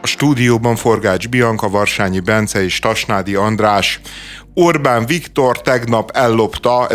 A stúdióban Forgács Bianca, Varsányi Bence és Tasnádi András. Orbán Viktor tegnap ellopta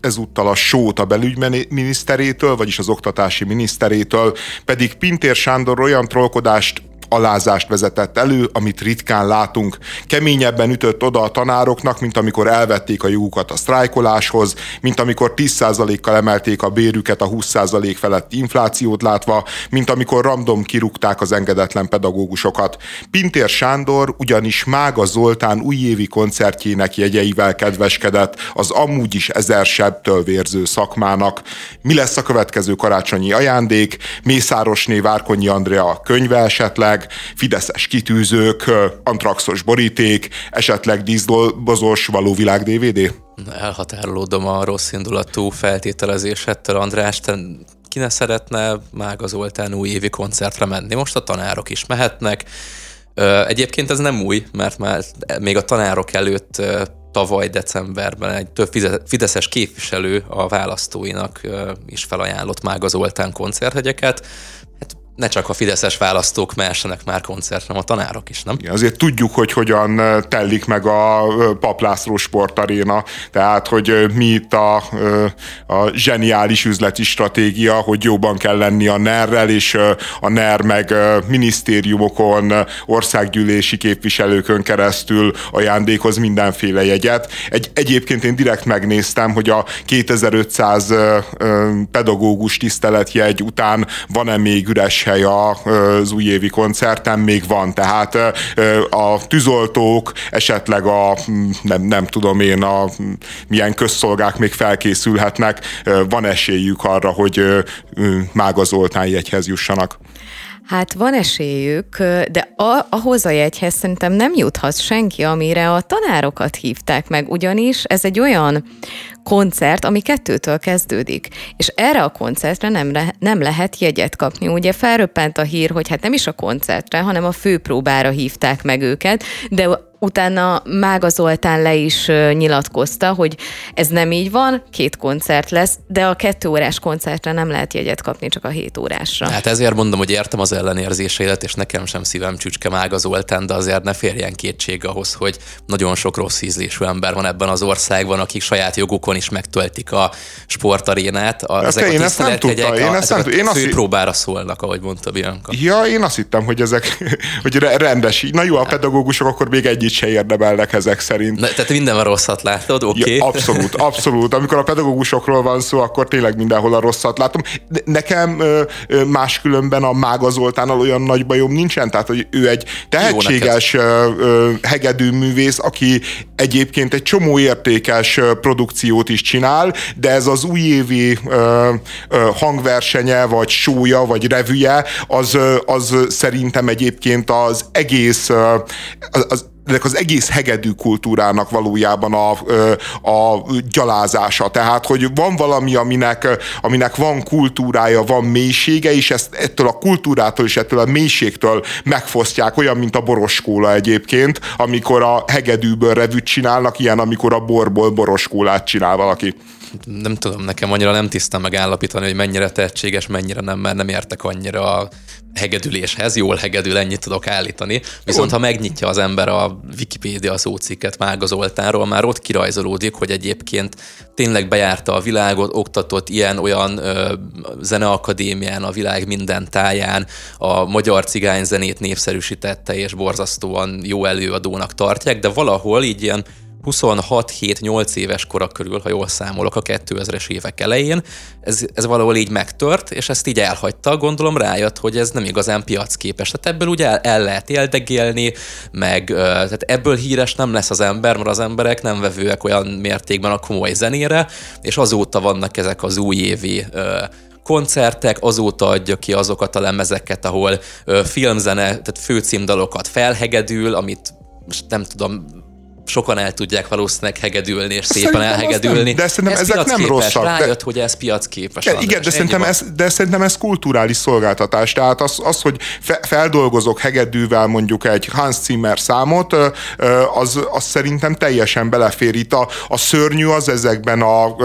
ezúttal a sót a belügyminiszterétől, vagyis az oktatási miniszterétől, pedig Pintér Sándor olyan trollkodást alázást vezetett elő, amit ritkán látunk. Keményebben ütött oda a tanároknak, mint amikor elvették a jogukat a sztrájkoláshoz, mint amikor 10%-kal emelték a bérüket a 20% feletti inflációt látva, mint amikor random kirúgták az engedetlen pedagógusokat. Pintér Sándor ugyanis Mága Zoltán újévi koncertjének jegyeivel kedveskedett az amúgy is ezer sebtől vérző szakmának. Mi lesz a következő karácsonyi ajándék? Mészárosné Várkonyi Andrea könyve esetleg, fideszes kitűzők, antraxos boríték, esetleg díszdolbozos való világ DVD? Elhatárolódom a rossz indulatú feltételezésettől, András, te ki ne szeretne Mága Zoltán újévi koncertre menni? Most a tanárok is mehetnek. Egyébként ez nem új, mert már még a tanárok előtt tavaly decemberben egy több fideszes képviselő a választóinak is felajánlott Mága Zoltán koncerthegyeket ne csak a fideszes választók mehessenek már koncertre, a tanárok is, nem? Igen, azért tudjuk, hogy hogyan tellik meg a Paplászló sportaréna, tehát hogy mi itt a, a zseniális üzleti stratégia, hogy jobban kell lenni a NER-rel, és a NER meg minisztériumokon, országgyűlési képviselőkön keresztül ajándékoz mindenféle jegyet. Egy, egyébként én direkt megnéztem, hogy a 2500 pedagógus tiszteletjegy után van-e még üres hely az újévi koncerten még van, tehát a tűzoltók, esetleg a nem, nem tudom én, a milyen közszolgák még felkészülhetnek, van esélyük arra, hogy Mága Zoltán jegyhez jussanak. Hát van esélyük, de a, ahhoz a jegyhez szerintem nem juthat senki, amire a tanárokat hívták meg, ugyanis ez egy olyan koncert, ami kettőtől kezdődik. És erre a koncertre nem, le, nem lehet jegyet kapni. Ugye felröppent a hír, hogy hát nem is a koncertre, hanem a főpróbára hívták meg őket, de utána Mága Zoltán le is nyilatkozta, hogy ez nem így van, két koncert lesz, de a kettő órás koncertre nem lehet jegyet kapni, csak a hét órásra. Hát ezért mondom, hogy értem az ellenérzéseidet, és nekem sem szívem csücske Mága Zoltán, de azért ne férjen kétség ahhoz, hogy nagyon sok rossz ízlésű ember van ebben az országban, akik saját jogukon is megtöltik a sportarénát. A, ezek okay, a én ezt nem tudtam. Én ezt nem Én azt próbára szólnak, ahogy mondta Bianca. Ja, én azt hittem, hogy ezek hogy rendes. Na jó, a pedagógusok akkor még egy se érdemelnek ezek szerint. Na, tehát minden a rosszat látod, oké? Okay. Ja, abszolút, abszolút. Amikor a pedagógusokról van szó, akkor tényleg mindenhol a rosszat látom. Nekem máskülönben a Mága Zoltánnal olyan nagy bajom nincsen, tehát hogy ő egy tehetséges hegedű művész, aki egyébként egy csomó értékes produkciót is csinál, de ez az újévi hangversenye, vagy sója, vagy revüje, az, az szerintem egyébként az egész az, ennek az egész hegedű kultúrának valójában a, a gyalázása. Tehát, hogy van valami, aminek, aminek van kultúrája, van mélysége, és ezt ettől a kultúrától és ettől a mélységtől megfosztják, olyan, mint a boroskóla egyébként, amikor a hegedűből revűt csinálnak, ilyen, amikor a borból boroskólát csinál valaki nem tudom, nekem annyira nem tisztán megállapítani, hogy mennyire tehetséges, mennyire nem, mert nem értek annyira a hegedüléshez, jól hegedül, ennyit tudok állítani. Viszont ha megnyitja az ember a Wikipédia szócikket Mága Zoltánról, már ott kirajzolódik, hogy egyébként tényleg bejárta a világot, oktatott ilyen-olyan ö, zeneakadémián, a világ minden táján, a magyar cigányzenét népszerűsítette, és borzasztóan jó előadónak tartják, de valahol így ilyen 26-7-8 éves kora körül, ha jól számolok, a 2000-es évek elején, ez, ez valahol így megtört, és ezt így elhagyta, gondolom rájött, hogy ez nem igazán piacképes. Tehát ebből ugye el, el lehet éldegélni, meg tehát ebből híres nem lesz az ember, mert az emberek nem vevőek olyan mértékben a komoly zenére, és azóta vannak ezek az újévi koncertek, azóta adja ki azokat a lemezeket, ahol filmzene, tehát főcímdalokat felhegedül, amit most nem tudom, sokan el tudják valószínűleg hegedülni, és szépen szerintem elhegedülni. Nem, de szerintem ez ezek nem rosszak. Rájött, de... hogy ez piacképes. Igen, igen de, szerintem ez, de szerintem ez kulturális szolgáltatás. Tehát az, az hogy fe, feldolgozok hegedűvel mondjuk egy Hans Zimmer számot, az, az szerintem teljesen belefér itt. A, a szörnyű az ezekben a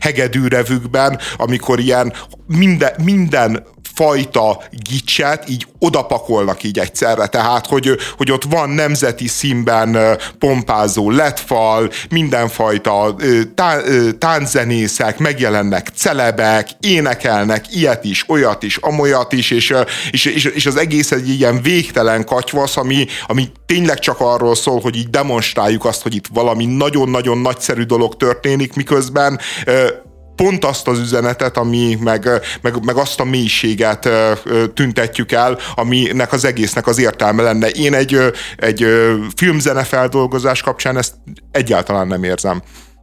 hegedűrevükben, amikor ilyen minden, minden fajta gicset így odapakolnak így egyszerre. Tehát, hogy, hogy ott van nemzeti színben pompázó letfal, mindenfajta tá, tánczenészek, megjelennek celebek, énekelnek ilyet is, olyat is, amolyat is, és, és, és, és az egész egy ilyen végtelen katyvasz, ami, ami tényleg csak arról szól, hogy így demonstráljuk azt, hogy itt valami nagyon-nagyon nagyszerű dolog történik, miközben pont azt az üzenetet, ami meg, meg, meg azt a mélységet tüntetjük el, aminek az egésznek az értelme lenne. Én egy, egy filmzene feldolgozás kapcsán ezt egyáltalán nem érzem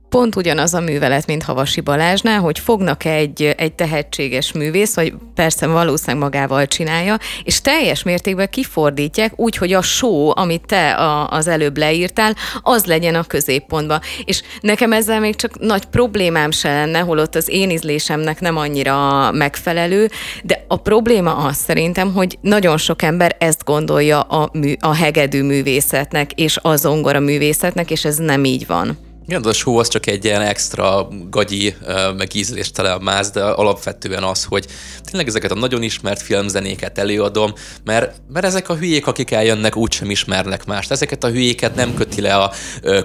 pont ugyanaz a művelet, mint Havasi Balázsnál, hogy fognak egy, egy tehetséges művész, vagy persze valószínűleg magával csinálja, és teljes mértékben kifordítják úgy, hogy a show, amit te a, az előbb leírtál, az legyen a középpontban. És nekem ezzel még csak nagy problémám se lenne, holott az én ízlésemnek nem annyira megfelelő, de a probléma az szerintem, hogy nagyon sok ember ezt gondolja a, mű, a hegedű művészetnek és a zongora művészetnek, és ez nem így van. Igen, a show az csak egy ilyen extra gagyi, meg ízléstelen máz, de alapvetően az, hogy tényleg ezeket a nagyon ismert filmzenéket előadom, mert, mert ezek a hülyék, akik eljönnek, úgysem ismernek mást. Ezeket a hülyéket nem köti le a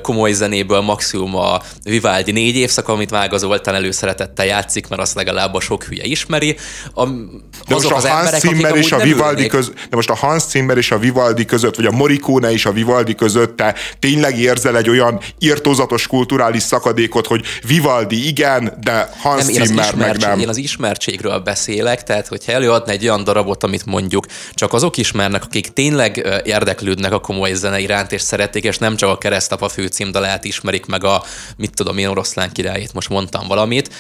komoly zenéből maximum a Vivaldi négy évszak, amit Vága Zoltán előszeretettel játszik, mert azt legalább a sok hülye ismeri. A, de most a Hans emberek, Zimmer és a Vivaldi között, de most a Hans Zimmer és a Vivaldi között, vagy a Morricone és a Vivaldi között te tényleg érzel egy olyan írtózatos kulturális szakadékot, hogy Vivaldi igen, de Hans nem, Zimmer meg nem. Én az ismertségről beszélek, tehát hogyha előadna egy olyan darabot, amit mondjuk csak azok ismernek, akik tényleg érdeklődnek a komoly zene iránt, és szeretik, és nem csak a keresztapa főcímdalát ismerik, meg a, mit tudom én, oroszlán királyét, most mondtam valamit,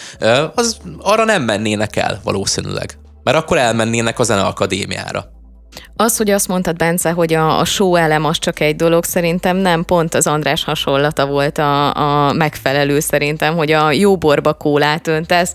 az arra nem mennének el valószínűleg. Mert akkor elmennének a zeneakadémiára. Az, hogy azt mondtad, Bence, hogy a, a show elem az csak egy dolog, szerintem nem, pont az András hasonlata volt a, a megfelelő szerintem, hogy a jó borba kólát öntesz,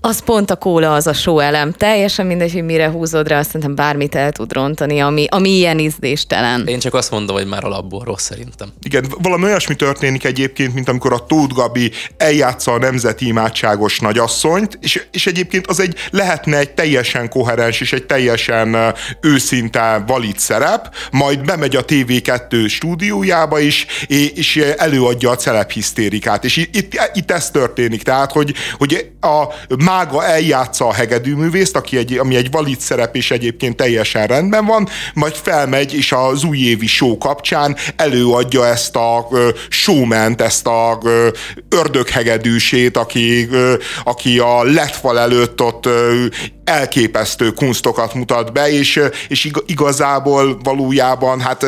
az pont a kóla, az a só elem. Teljesen mindegy, hogy mire húzod rá, azt szerintem bármit el tud rontani, ami, ami ilyen ízléstelen. Én csak azt mondom, hogy már alapból rossz szerintem. Igen, valami olyasmi történik egyébként, mint amikor a Tóth Gabi eljátsza a nemzeti imádságos nagyasszonyt, és, és egyébként az egy lehetne egy teljesen koherens és egy teljesen őszinte valid szerep, majd bemegy a TV2 stúdiójába is, és előadja a celebhisztérikát. És itt, itt, itt ez történik, tehát, hogy, hogy a mága eljátsza a hegedűművészt, aki egy, ami egy valid szerep, és egyébként teljesen rendben van, majd felmegy, és az újévi show kapcsán előadja ezt a showment, ezt a ördöghegedűsét, aki, aki a letfal előtt ott elképesztő kunstokat mutat be, és, és igazából valójában hát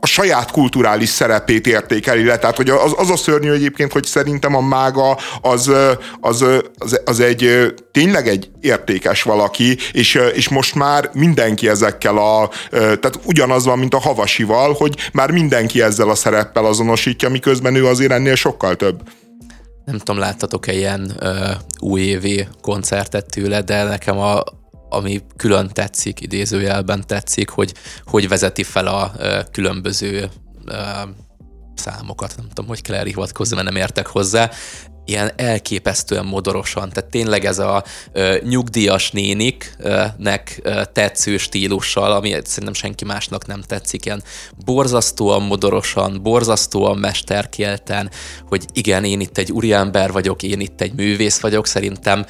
a saját kulturális szerepét értékeli le. Tehát hogy az, az a szörnyű egyébként, hogy szerintem a mága az, az, az, az egy tényleg egy értékes valaki, és, és most már mindenki ezekkel a, tehát ugyanaz van, mint a havasival, hogy már mindenki ezzel a szereppel azonosítja, miközben ő azért ennél sokkal több. Nem tudom, láttatok-e ilyen uh, újévi koncertet tőle, de nekem a, ami külön tetszik, idézőjelben tetszik, hogy hogy vezeti fel a különböző számokat, nem tudom, hogy kell hivatkozni, mert nem értek hozzá, ilyen elképesztően modorosan, tehát tényleg ez a ö, nyugdíjas néniknek ö, tetsző stílussal, ami szerintem senki másnak nem tetszik, ilyen borzasztóan modorosan, borzasztóan mesterkélten, hogy igen, én itt egy úriember vagyok, én itt egy művész vagyok, szerintem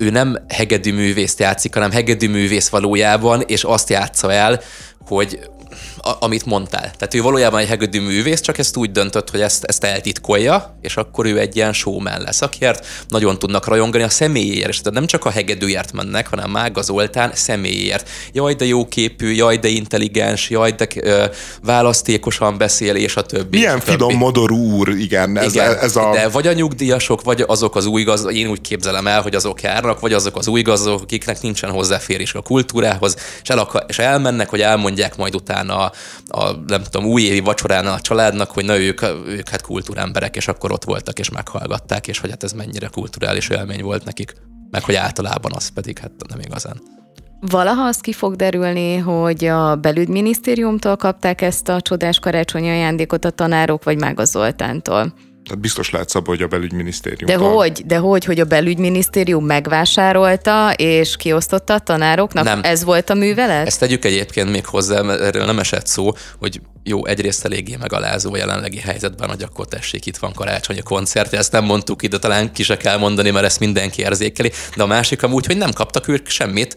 ő nem hegedű művészt játszik, hanem hegedű művész valójában, és azt játsza el, hogy a, amit mondtál. Tehát ő valójában egy hegedű művész, csak ezt úgy döntött, hogy ezt, ezt eltitkolja, és akkor ő egy ilyen showman lesz, akiért nagyon tudnak rajongani a személyéért, és tehát nem csak a hegedűért mennek, hanem Mága Zoltán személyéért. Jaj, de jó képű, jaj, de intelligens, jaj, de ö, választékosan beszél, és a többi. Milyen finom modorú úr, igen. Ez, igen ez a... De vagy a nyugdíjasok, vagy azok az új gazdagok, én úgy képzelem el, hogy azok járnak, vagy azok az új gazdagok, akiknek nincsen hozzáférés a kultúrához, és, el akar, és elmennek, hogy elmondják majd utána a, nem tudom, újévi vacsorán a családnak, hogy na ők, ők hát kultúremberek, és akkor ott voltak, és meghallgatták, és hogy hát ez mennyire kulturális élmény volt nekik. Meg hogy általában az pedig hát nem igazán. Valaha az ki fog derülni, hogy a belügyminisztériumtól kapták ezt a csodás karácsonyi ajándékot a tanárok, vagy Mága Zoltántól? Tehát biztos lehet szabad, hogy a belügyminisztérium. De hogy, de hogy, hogy a belügyminisztérium megvásárolta és kiosztotta a tanároknak? Nem. Ez volt a művelet? Ezt tegyük egyébként még hozzá, mert erről nem esett szó, hogy jó, egyrészt eléggé megalázó jelenlegi helyzetben, hogy akkor tessék, itt van karácsony a koncert, ezt nem mondtuk ide, talán ki se kell mondani, mert ezt mindenki érzékeli, de a másik amúgy, hogy nem kaptak ők semmit,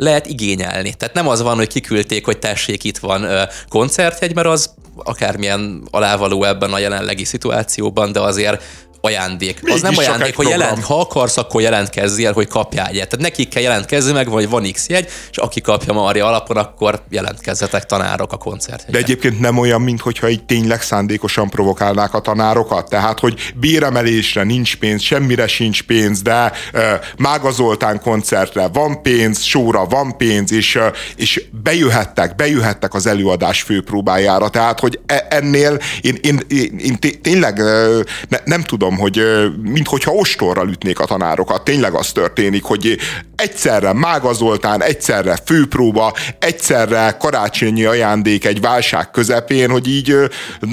lehet igényelni. Tehát nem az van, hogy kiküldték, hogy tessék, itt van koncertjegy, mert az akármilyen alávaló ebben a jelenlegi szituációban, de azért ajándék. Mégis az nem ajándék, hogy program. jelent, ha akarsz, akkor jelentkezzél, hogy kapjál egyet. Tehát nekik kell jelentkezni meg, vagy van X jegy, és aki kapja Maria alapon, akkor jelentkezzetek tanárok a koncertre. De egyébként nem olyan, mintha így tényleg szándékosan provokálnák a tanárokat. Tehát, hogy béremelésre nincs pénz, semmire sincs pénz, de uh, Mága Zoltán koncertre van pénz, sóra van pénz, és, uh, és bejöhettek, bejöhettek az előadás főpróbájára. Tehát, hogy e- ennél én, én, én, én té- tényleg uh, ne, nem tudom, hogy uh, minthogyha ostorral ütnék a tanárokat. Tényleg az történik, hogy egyszerre Mága Zoltán, egyszerre főpróba, egyszerre karácsonyi ajándék egy válság közepén, hogy így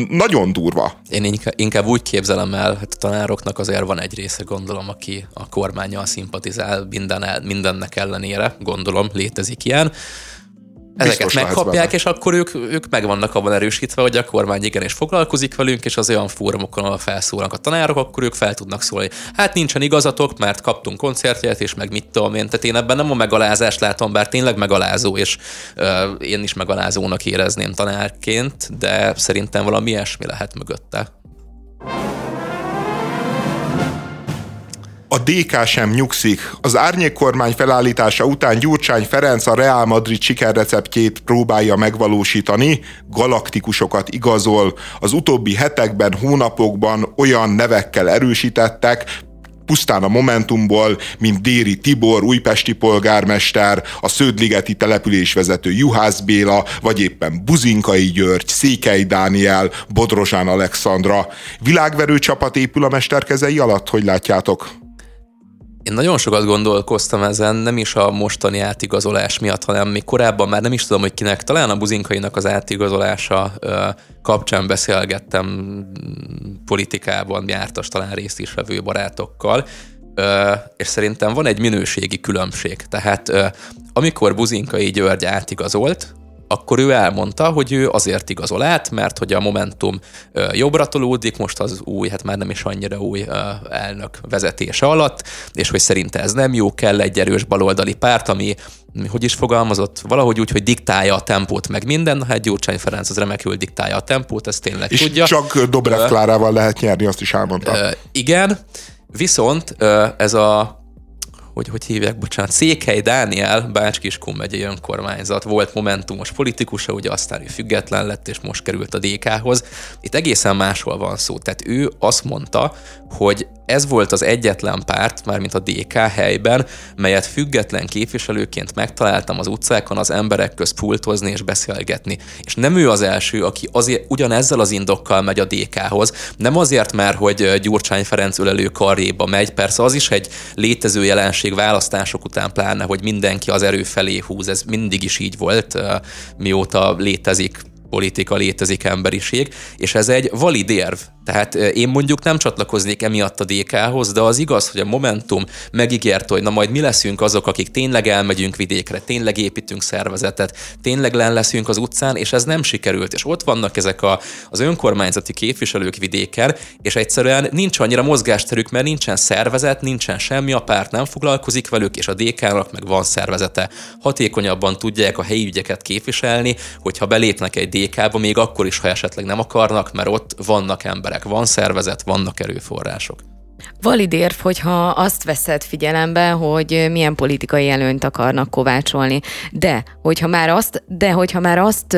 nagyon durva. Én inkább, úgy képzelem el, hát a tanároknak azért van egy része, gondolom, aki a kormányjal szimpatizál minden, mindennek ellenére, gondolom, létezik ilyen. Ezeket megkapják, és akkor ők, ők meg vannak abban erősítve, hogy a kormány igenis foglalkozik velünk, és az olyan fórumokon, ahol felszólnak a tanárok, akkor ők fel tudnak szólni. Hát nincsen igazatok, mert kaptunk koncertjét, és meg mit tudom én. Tehát én ebben nem a megalázást látom, bár tényleg megalázó, és uh, én is megalázónak érezném tanárként, de szerintem valami ilyesmi lehet mögötte. A DK sem nyugszik. Az árnyék kormány felállítása után Gyurcsány Ferenc a Real Madrid sikerreceptjét próbálja megvalósítani, galaktikusokat igazol. Az utóbbi hetekben, hónapokban olyan nevekkel erősítettek, pusztán a Momentumból, mint Déri Tibor, újpesti polgármester, a Sződligeti településvezető Juhász Béla, vagy éppen Buzinkai György, Székely Dániel, Bodrozsán Alexandra. Világverő csapat épül a mesterkezei alatt, hogy látjátok? Én nagyon sokat gondolkoztam ezen, nem is a mostani átigazolás miatt, hanem még korábban már nem is tudom, hogy kinek, talán a buzinkainak az átigazolása kapcsán beszélgettem politikában, jártas talán részt is vevő barátokkal, és szerintem van egy minőségi különbség. Tehát amikor Buzinkai György átigazolt, akkor ő elmondta, hogy ő azért igazol át, mert hogy a Momentum jobbra tolódik, most az új, hát már nem is annyira új elnök vezetése alatt, és hogy szerinte ez nem jó, kell egy erős baloldali párt, ami hogy is fogalmazott, valahogy úgy, hogy diktálja a tempót, meg minden, hát Gyurcsány Ferenc az remekül diktálja a tempót, ezt tényleg És tudja. csak Dobrev Klárával lehet nyerni, azt is elmondta. Igen, viszont ez a hogy, hogy hívják, bocsánat, Székely Dániel, Bács-Kiskun megyei önkormányzat, volt momentumos politikusa, ugye aztán ő független lett, és most került a DK-hoz. Itt egészen máshol van szó. Tehát ő azt mondta, hogy ez volt az egyetlen párt, mármint a DK helyben, melyet független képviselőként megtaláltam az utcákon az emberek közt pultozni és beszélgetni. És nem ő az első, aki azért ugyanezzel az indokkal megy a DK-hoz, nem azért, mert hogy Gyurcsány Ferenc ölelő karréba megy, persze az is egy létező jelenség választások után pláne, hogy mindenki az erő felé húz, ez mindig is így volt, mióta létezik politika, létezik emberiség, és ez egy valid érv. Tehát én mondjuk nem csatlakoznék emiatt a DK-hoz, de az igaz, hogy a Momentum megígért, hogy na majd mi leszünk azok, akik tényleg elmegyünk vidékre, tényleg építünk szervezetet, tényleg len leszünk az utcán, és ez nem sikerült. És ott vannak ezek a, az önkormányzati képviselők vidéken, és egyszerűen nincs annyira mozgásterük, mert nincsen szervezet, nincsen semmi, a párt nem foglalkozik velük, és a DK-nak meg van szervezete. Hatékonyabban tudják a helyi ügyeket képviselni, hogyha belépnek egy DK-ba, még akkor is, ha esetleg nem akarnak, mert ott vannak emberek, van szervezet, vannak erőforrások. Valid érv, hogyha azt veszed figyelembe, hogy milyen politikai előnyt akarnak kovácsolni. De hogyha már azt, de hogyha már azt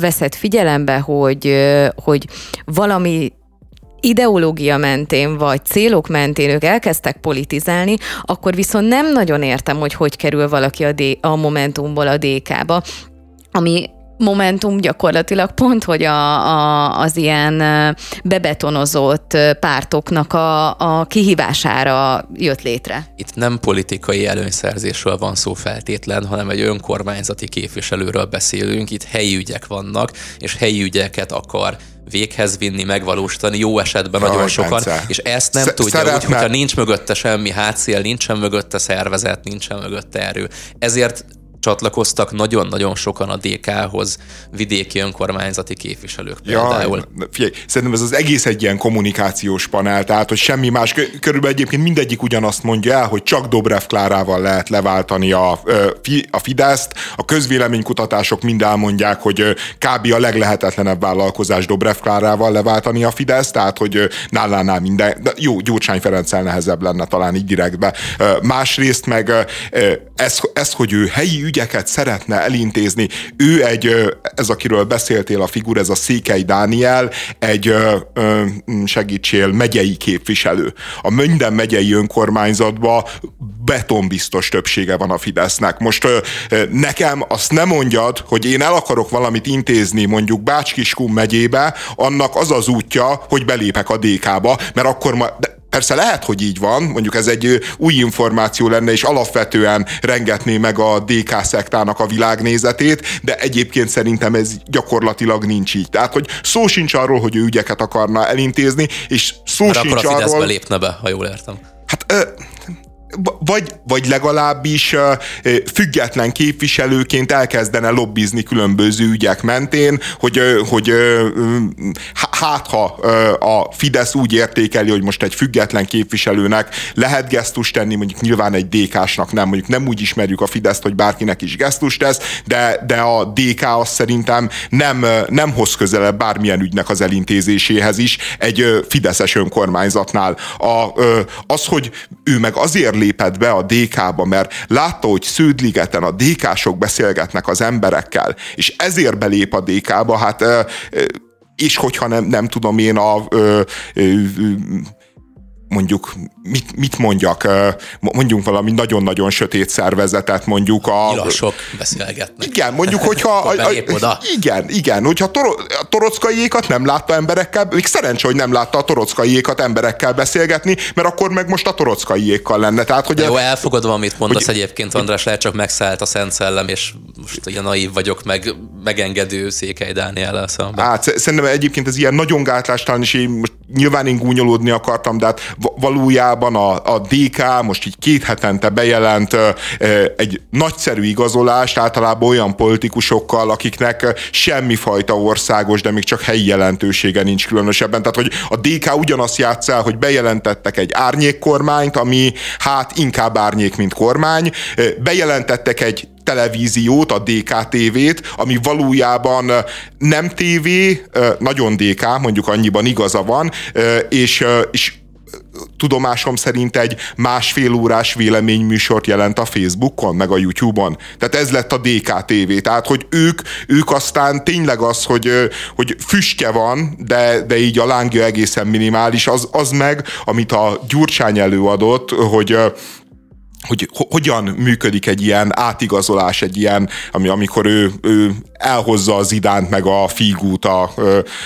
veszed figyelembe, hogy, hogy valami ideológia mentén vagy célok mentén ők elkezdtek politizálni, akkor viszont nem nagyon értem, hogy hogy kerül valaki a, D- a Momentumból a DK-ba, ami Momentum gyakorlatilag pont, hogy a, a, az ilyen bebetonozott pártoknak a, a kihívására jött létre. Itt nem politikai előnyszerzésről van szó feltétlen, hanem egy önkormányzati képviselőről beszélünk. Itt helyi ügyek vannak, és helyi ügyeket akar véghez vinni, megvalósítani, jó esetben nagyon Jaj, sokan, Bence. és ezt nem Sz- tudja, szeretne- úgy, hogyha nincs mögötte semmi hátszél, nincsen mögötte szervezet, nincsen mögötte erő. Ezért csatlakoztak nagyon-nagyon sokan a DK-hoz vidéki önkormányzati képviselők például. Ja, figyelj, szerintem ez az egész egy ilyen kommunikációs panel, tehát hogy semmi más, Kö- körülbelül egyébként mindegyik ugyanazt mondja el, hogy csak Dobrev Klárával lehet leváltani a, a Fideszt, a közvéleménykutatások mind elmondják, hogy kb. a leglehetetlenebb vállalkozás Dobrev Klárával leváltani a Fideszt, tehát hogy nálánál minden, de jó, Gyurcsány Ferenccel nehezebb lenne talán így direktbe. Másrészt meg ez, ez, hogy ő helyi ügyeket szeretne elintézni, ő egy, ez akiről beszéltél a figur, ez a Székely Dániel, egy segítsél, megyei képviselő. A minden megyei önkormányzatban betonbiztos többsége van a Fidesznek. Most nekem azt nem mondjad, hogy én el akarok valamit intézni mondjuk Bácskiskun megyébe, annak az az útja, hogy belépek a DK-ba, mert akkor ma, de Persze lehet, hogy így van, mondjuk ez egy új információ lenne, és alapvetően rengetné meg a DK szektának a világnézetét, de egyébként szerintem ez gyakorlatilag nincs így. Tehát, hogy szó sincs arról, hogy ő ügyeket akarna elintézni, és szó Mert akkor sincs a Fideszbe arról... lépne be, ha jól értem. Hát ö, vagy, vagy legalábbis független képviselőként elkezdene lobbizni különböző ügyek mentén, hogy, hogy hát ha a Fidesz úgy értékeli, hogy most egy független képviselőnek lehet gesztust tenni, mondjuk nyilván egy DK-snak nem, mondjuk nem úgy ismerjük a Fideszt, hogy bárkinek is gesztust tesz, de, de a DK azt szerintem nem, nem hoz közelebb bármilyen ügynek az elintézéséhez is egy Fideszes önkormányzatnál. A, az, hogy ő meg azért lépett be a DK-ba, mert látta, hogy Sződligeten a DK-sok beszélgetnek az emberekkel, és ezért belép a DK-ba, hát és hogyha nem, nem tudom én a ö, ö, mondjuk, mit, mit mondjak, mondjunk valami nagyon-nagyon sötét szervezetet, mondjuk a... Nyilasok beszélgetnek. Igen, mondjuk, hogyha... Akkor belép oda. Igen, igen, hogyha toro, a torockaiékat nem látta emberekkel, még szerencsé, hogy nem látta a torockaiékat emberekkel beszélgetni, mert akkor meg most a torockaiékkal lenne. Tehát, hogy Jó, elfogadom, amit mondasz hogy- egyébként, András, lehet csak megszállt a Szent Szellem, és most ilyen naív vagyok, meg megengedő Székely Dániellel szemben. Hát sz- szerintem egyébként ez ilyen nagyon gátlástalan, és én most nyilván én gúnyolódni akartam, de hát va- valójában a, a DK most így két hetente bejelent egy nagyszerű igazolást általában olyan politikusokkal, akiknek semmifajta országos, de még csak helyi jelentősége nincs különösebben. Tehát, hogy a DK ugyanazt játsz el, hogy bejelentettek egy árnyékkormányt, ami hát inkább árnyék, mint kormány. Bejelentettek egy televíziót, a DK-TV-t, ami valójában nem TV, ö, nagyon DK, mondjuk annyiban igaza van, és, és tudomásom szerint egy másfél órás véleményműsort jelent a Facebookon, meg a YouTube-on. Tehát ez lett a DKTV. Tehát, hogy ők, ők aztán tényleg az, hogy, hogy füstje van, de, de így a lángja egészen minimális, az, az meg, amit a Gyurcsány előadott, hogy hogy ho- hogyan működik egy ilyen átigazolás, egy ilyen, ami, amikor ő, ő elhozza az idánt meg a figút a,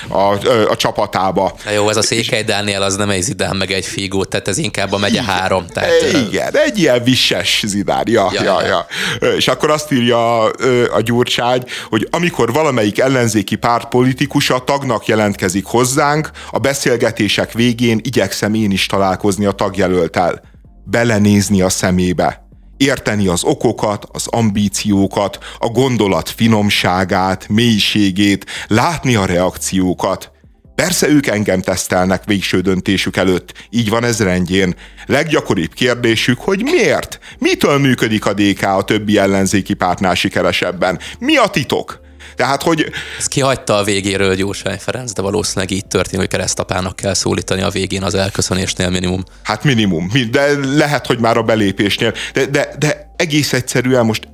a, a, a csapatába. Na jó, ez a Székely Dániel az nem egy Zidán, meg egy Figó, tehát ez inkább a megye három. Tehát, Igen, egy ilyen visses zidár. Ja, ja, Ja, ja. És akkor azt írja ö, a Gyurcsány, hogy amikor valamelyik ellenzéki párt politikusa tagnak jelentkezik hozzánk, a beszélgetések végén igyekszem én is találkozni a tagjelöltel. Belenézni a szemébe. Érteni az okokat, az ambíciókat, a gondolat finomságát, mélységét, látni a reakciókat. Persze ők engem tesztelnek végső döntésük előtt, így van ez rendjén. Leggyakoribb kérdésük, hogy miért? Mitől működik a DK a többi ellenzéki pártnál sikeresebben? Mi a titok? Tehát, hogy Ez kihagyta a végéről Gyurcsány Ferenc, de valószínűleg így történik, hogy keresztapának kell szólítani a végén az elköszönésnél minimum. hát minimum, mi- de lehet, hogy már a belépésnél, de, de, de egész egyszerűen most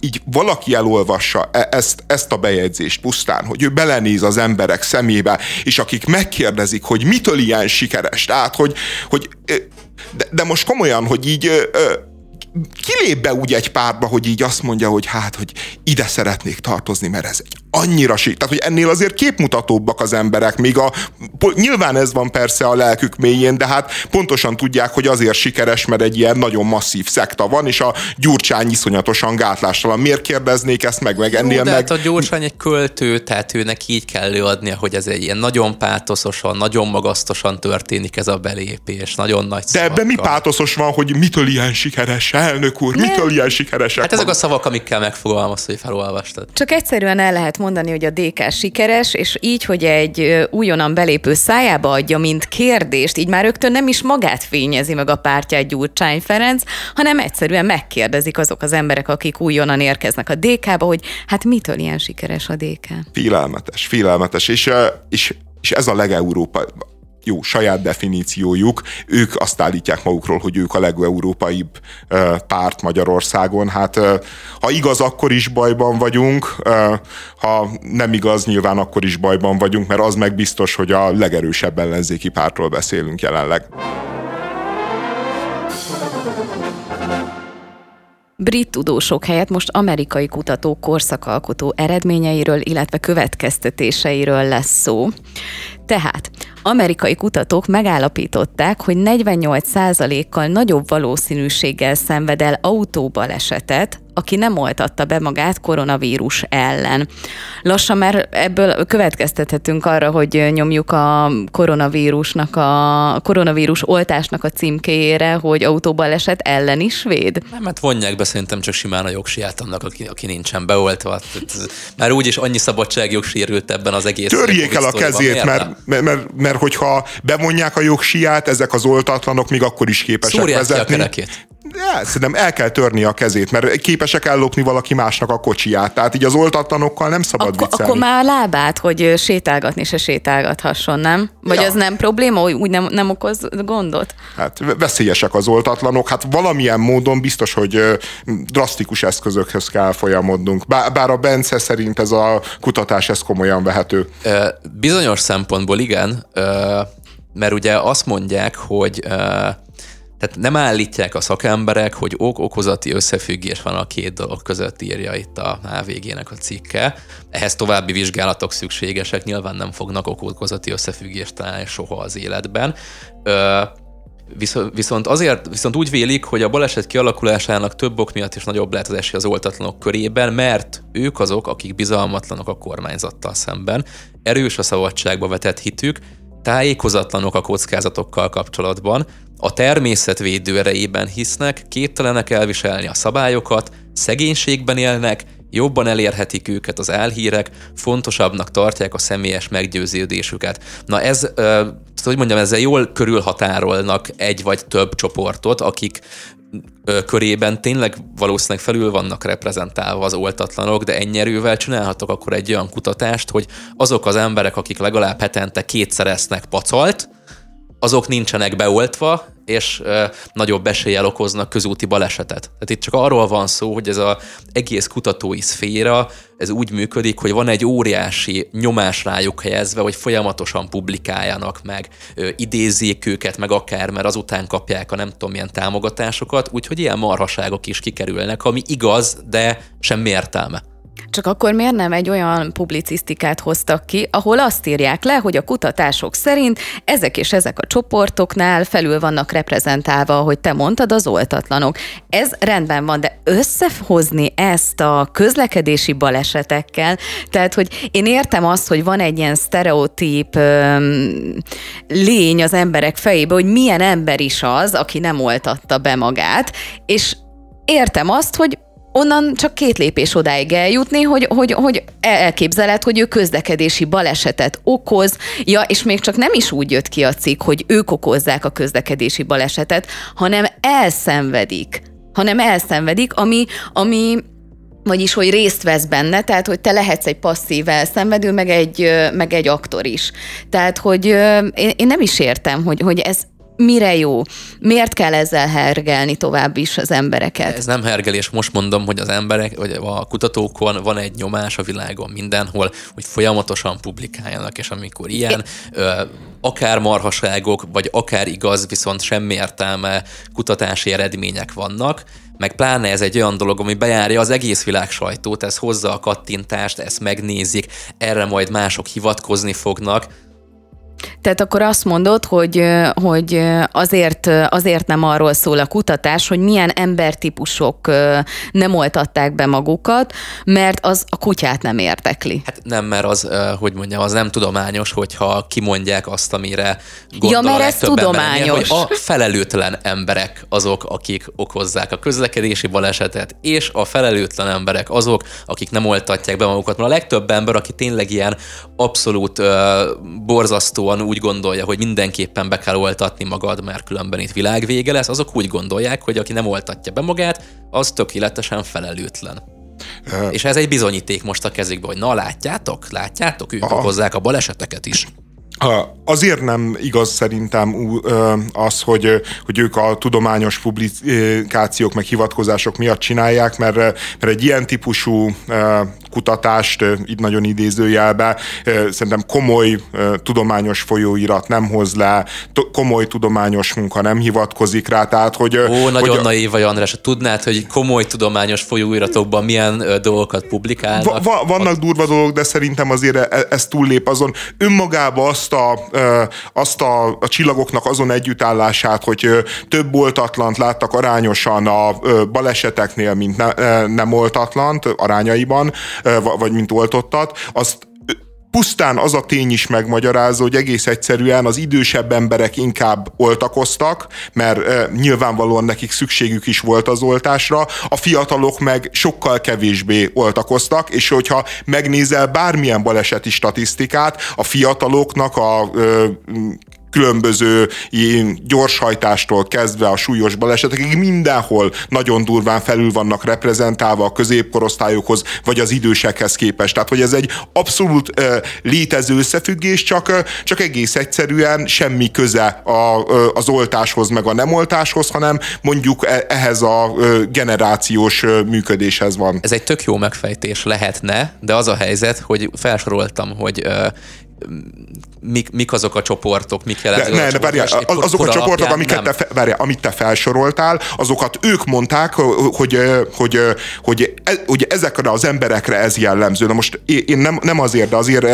így valaki elolvassa e- ezt, ezt a bejegyzést pusztán, hogy ő belenéz az emberek szemébe, és akik megkérdezik, hogy mitől ilyen sikeres, tehát, hogy, hogy de, de most komolyan, hogy így kilép be úgy egy pártba, hogy így azt mondja, hogy hát, hogy ide szeretnék tartozni, mert ez egy annyira sík. Tehát, hogy ennél azért képmutatóbbak az emberek, még a, nyilván ez van persze a lelkük mélyén, de hát pontosan tudják, hogy azért sikeres, mert egy ilyen nagyon masszív szekta van, és a Gyurcsány iszonyatosan gátlástalan. Miért kérdeznék ezt meg, meg ennél Jó, de meg... Hát a Gyurcsány egy költő, tehát őnek így kell előadnia, hogy ez egy ilyen nagyon pátoszosan, nagyon magasztosan történik ez a belépés, nagyon nagy De ebben mi pátoszos van, hogy mitől ilyen sikeres, elnök úr, mitől ilyen sikeresek Hát ezek a szavak, amikkel megfogalmaz, hogy felolvastad. Csak egyszerűen el lehet mondani, hogy a DK sikeres, és így, hogy egy újonnan belépő szájába adja, mint kérdést, így már rögtön nem is magát fényezi meg a pártját Gyurcsány Ferenc, hanem egyszerűen megkérdezik azok az emberek, akik újonnan érkeznek a DK-ba, hogy hát mitől ilyen sikeres a DK? Félelmetes, félelmetes, és, és, és ez a legeurópa, jó, saját definíciójuk, ők azt állítják magukról, hogy ők a legeurópaibb párt Magyarországon. Hát ha igaz, akkor is bajban vagyunk, ha nem igaz, nyilván akkor is bajban vagyunk, mert az meg biztos, hogy a legerősebb ellenzéki pártról beszélünk jelenleg. Brit tudósok helyett most amerikai kutatók korszakalkotó eredményeiről, illetve következtetéseiről lesz szó. Tehát amerikai kutatók megállapították, hogy 48%-kal nagyobb valószínűséggel szenved el autóbalesetet, aki nem oltatta be magát koronavírus ellen. Lassan már ebből következtethetünk arra, hogy nyomjuk a koronavírusnak a koronavírus oltásnak a címkéjére, hogy autóbaleset ellen is véd? Nem, mert vonják be szerintem csak simán a jogsiát annak, aki, aki nincsen beoltva. Már úgyis annyi szabadságjog sérült ebben az egész. Törjék el a kezét, mert, mert, mert, mert, hogyha bevonják a jogsiát, ezek az oltatlanok még akkor is képesek Szúrják vezetni. Ki a kerekét. Ja, szerintem el kell törni a kezét, mert képesek ellopni valaki másnak a kocsiját. Tehát így az oltatlanokkal nem szabad Ak- viccelni. Akkor már a lábát, hogy sétálgatni se sétálgathasson, nem? Vagy ja. az nem probléma, hogy úgy nem, nem okoz gondot? Hát veszélyesek az oltatlanok. Hát valamilyen módon biztos, hogy drasztikus eszközökhöz kell folyamodnunk. Bár a Bence szerint ez a kutatás ez komolyan vehető. Bizonyos szempontból igen, mert ugye azt mondják, hogy tehát nem állítják a szakemberek, hogy ok-okozati összefüggés van a két dolog között, írja itt a HVG-nek a cikke. Ehhez további vizsgálatok szükségesek, nyilván nem fognak ok-okozati összefüggést találni soha az életben. Ö, Viszont azért, viszont úgy vélik, hogy a baleset kialakulásának több ok miatt is nagyobb lehet az esély az oltatlanok körében, mert ők azok, akik bizalmatlanok a kormányzattal szemben, erős a szabadságba vetett hitük, tájékozatlanok a kockázatokkal kapcsolatban, a természet védő erejében hisznek, képtelenek elviselni a szabályokat, szegénységben élnek, jobban elérhetik őket az álhírek, fontosabbnak tartják a személyes meggyőződésüket. Na ez, hogy mondjam, ezzel jól körülhatárolnak egy vagy több csoportot, akik körében tényleg valószínűleg felül vannak reprezentálva az oltatlanok, de ennyi erővel csinálhatok akkor egy olyan kutatást, hogy azok az emberek, akik legalább hetente kétszer esznek pacalt, azok nincsenek beoltva, és nagyobb eséllyel okoznak közúti balesetet. Tehát itt csak arról van szó, hogy ez az egész kutatói szféra, ez úgy működik, hogy van egy óriási nyomás rájuk helyezve, hogy folyamatosan publikáljanak meg, ö, idézzék őket, meg akár, mert azután kapják a nem tudom milyen támogatásokat, úgyhogy ilyen marhaságok is kikerülnek, ami igaz, de semmi értelme. Csak akkor miért nem egy olyan publicisztikát hoztak ki, ahol azt írják le, hogy a kutatások szerint ezek és ezek a csoportoknál felül vannak reprezentálva, hogy te mondtad, az oltatlanok. Ez rendben van, de összehozni ezt a közlekedési balesetekkel, tehát, hogy én értem azt, hogy van egy ilyen sztereotíp öm, lény az emberek fejébe, hogy milyen ember is az, aki nem oltatta be magát, és értem azt, hogy onnan csak két lépés odáig eljutni, hogy, hogy, hogy elképzeled, hogy ő közlekedési balesetet okoz, ja, és még csak nem is úgy jött ki a cikk, hogy ők okozzák a közlekedési balesetet, hanem elszenvedik, hanem elszenvedik, ami, ami vagyis, hogy részt vesz benne, tehát, hogy te lehetsz egy passzív elszenvedő, meg egy, meg egy aktor is. Tehát, hogy én, én nem is értem, hogy, hogy ez mire jó? Miért kell ezzel hergelni tovább is az embereket? Ez nem hergelés, most mondom, hogy az emberek, vagy a kutatókon van egy nyomás a világon mindenhol, hogy folyamatosan publikáljanak, és amikor ilyen ö, akár marhaságok, vagy akár igaz, viszont semmi értelme kutatási eredmények vannak, meg pláne ez egy olyan dolog, ami bejárja az egész világ sajtót, ez hozza a kattintást, ezt megnézik, erre majd mások hivatkozni fognak, tehát akkor azt mondod, hogy, hogy azért, azért nem arról szól a kutatás, hogy milyen embertípusok nem oltatták be magukat, mert az a kutyát nem érdekli. Hát nem, mert az, hogy mondjam, az nem tudományos, hogyha kimondják azt, amire gondol Ja, mert ez tudományos. Ember, hogy a felelőtlen emberek azok, akik okozzák a közlekedési balesetet, és a felelőtlen emberek azok, akik nem oltatják be magukat. Mert a legtöbb ember, aki tényleg ilyen abszolút uh, borzasztóan úgy gondolja, hogy mindenképpen be kell oltatni magad, mert különben itt világvége lesz, azok úgy gondolják, hogy aki nem oltatja be magát, az tökéletesen felelőtlen. Uh, és ez egy bizonyíték most a kezükbe, hogy na látjátok, látjátok, ők aha. okozzák a baleseteket is. Azért nem igaz szerintem az, hogy, hogy ők a tudományos publikációk meg hivatkozások miatt csinálják, mert, mert egy ilyen típusú kutatást, így nagyon idézőjelbe, szerintem komoly tudományos folyóirat nem hoz le, komoly tudományos munka nem hivatkozik rá, tehát hogy... Ó, nagyon hogy, naív vagy András, tudnád, hogy komoly tudományos folyóiratokban milyen dolgokat publikálnak? Va, vannak durva dolgok, de szerintem azért e, ez túllép azon. Önmagába azt a, azt a, a csillagoknak azon együttállását, hogy több oltatlant láttak arányosan a baleseteknél, mint ne, nem oltatlant arányaiban, vagy mint oltottat, azt pusztán az a tény is megmagyarázza, hogy egész egyszerűen az idősebb emberek inkább oltakoztak, mert e, nyilvánvalóan nekik szükségük is volt az oltásra, a fiatalok meg sokkal kevésbé oltakoztak, és hogyha megnézel bármilyen baleseti statisztikát, a fiataloknak a e, különböző gyorshajtástól kezdve a súlyos balesetekig mindenhol nagyon durván felül vannak reprezentálva a középkorosztályokhoz, vagy az idősekhez képest. Tehát, hogy ez egy abszolút uh, létező összefüggés, csak, csak egész egyszerűen semmi köze a, uh, az oltáshoz, meg a nem oltáshoz, hanem mondjuk e, ehhez a uh, generációs uh, működéshez van. Ez egy tök jó megfejtés lehetne, de az a helyzet, hogy felsoroltam, hogy uh, mik, mik azok a csoportok, mik jelentik ne, ne, várjál, az, azok a csoportok, amiket te, várjál, amit te felsoroltál, azokat ők mondták, hogy, hogy, hogy, hogy ezekre az emberekre ez jellemző. Na most én nem, nem azért, de azért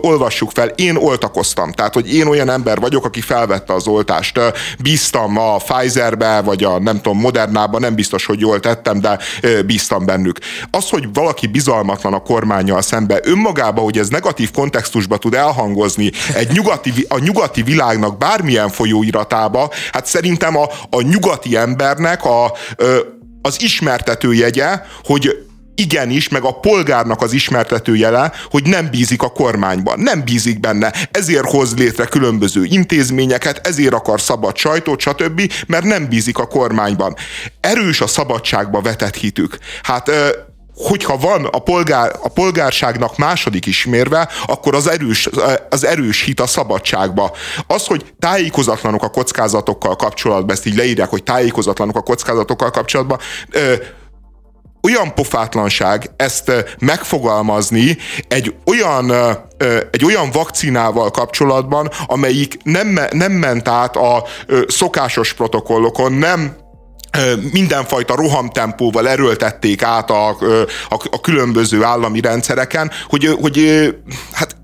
olvassuk fel, én oltakoztam. Tehát, hogy én olyan ember vagyok, aki felvette az oltást. Bíztam a Pfizerbe, vagy a nem tudom, Modernába, nem biztos, hogy jól tettem, de bíztam bennük. Az, hogy valaki bizalmatlan a kormányjal szembe, önmagában, hogy ez negatív kontextusba tud elhangozni egy nyugati, a nyugati világnak bármilyen folyóiratába, hát szerintem a, a nyugati embernek a, az ismertető jegye, hogy igenis, meg a polgárnak az ismertető jele, hogy nem bízik a kormányban, nem bízik benne, ezért hoz létre különböző intézményeket, ezért akar szabad sajtót, stb., mert nem bízik a kormányban. Erős a szabadságba vetett hitük. Hát hogyha van a, polgár, a polgárságnak második ismérve, akkor az erős, az erős hit a szabadságba. Az, hogy tájékozatlanok a kockázatokkal kapcsolatban, ezt így leírják, hogy tájékozatlanok a kockázatokkal kapcsolatban, ö, olyan pofátlanság ezt megfogalmazni egy olyan, egy olyan vakcinával kapcsolatban, amelyik nem, nem ment át a szokásos protokollokon, nem mindenfajta rohamtempóval erőltették át a, a, a különböző állami rendszereken, hogy, hogy, hát,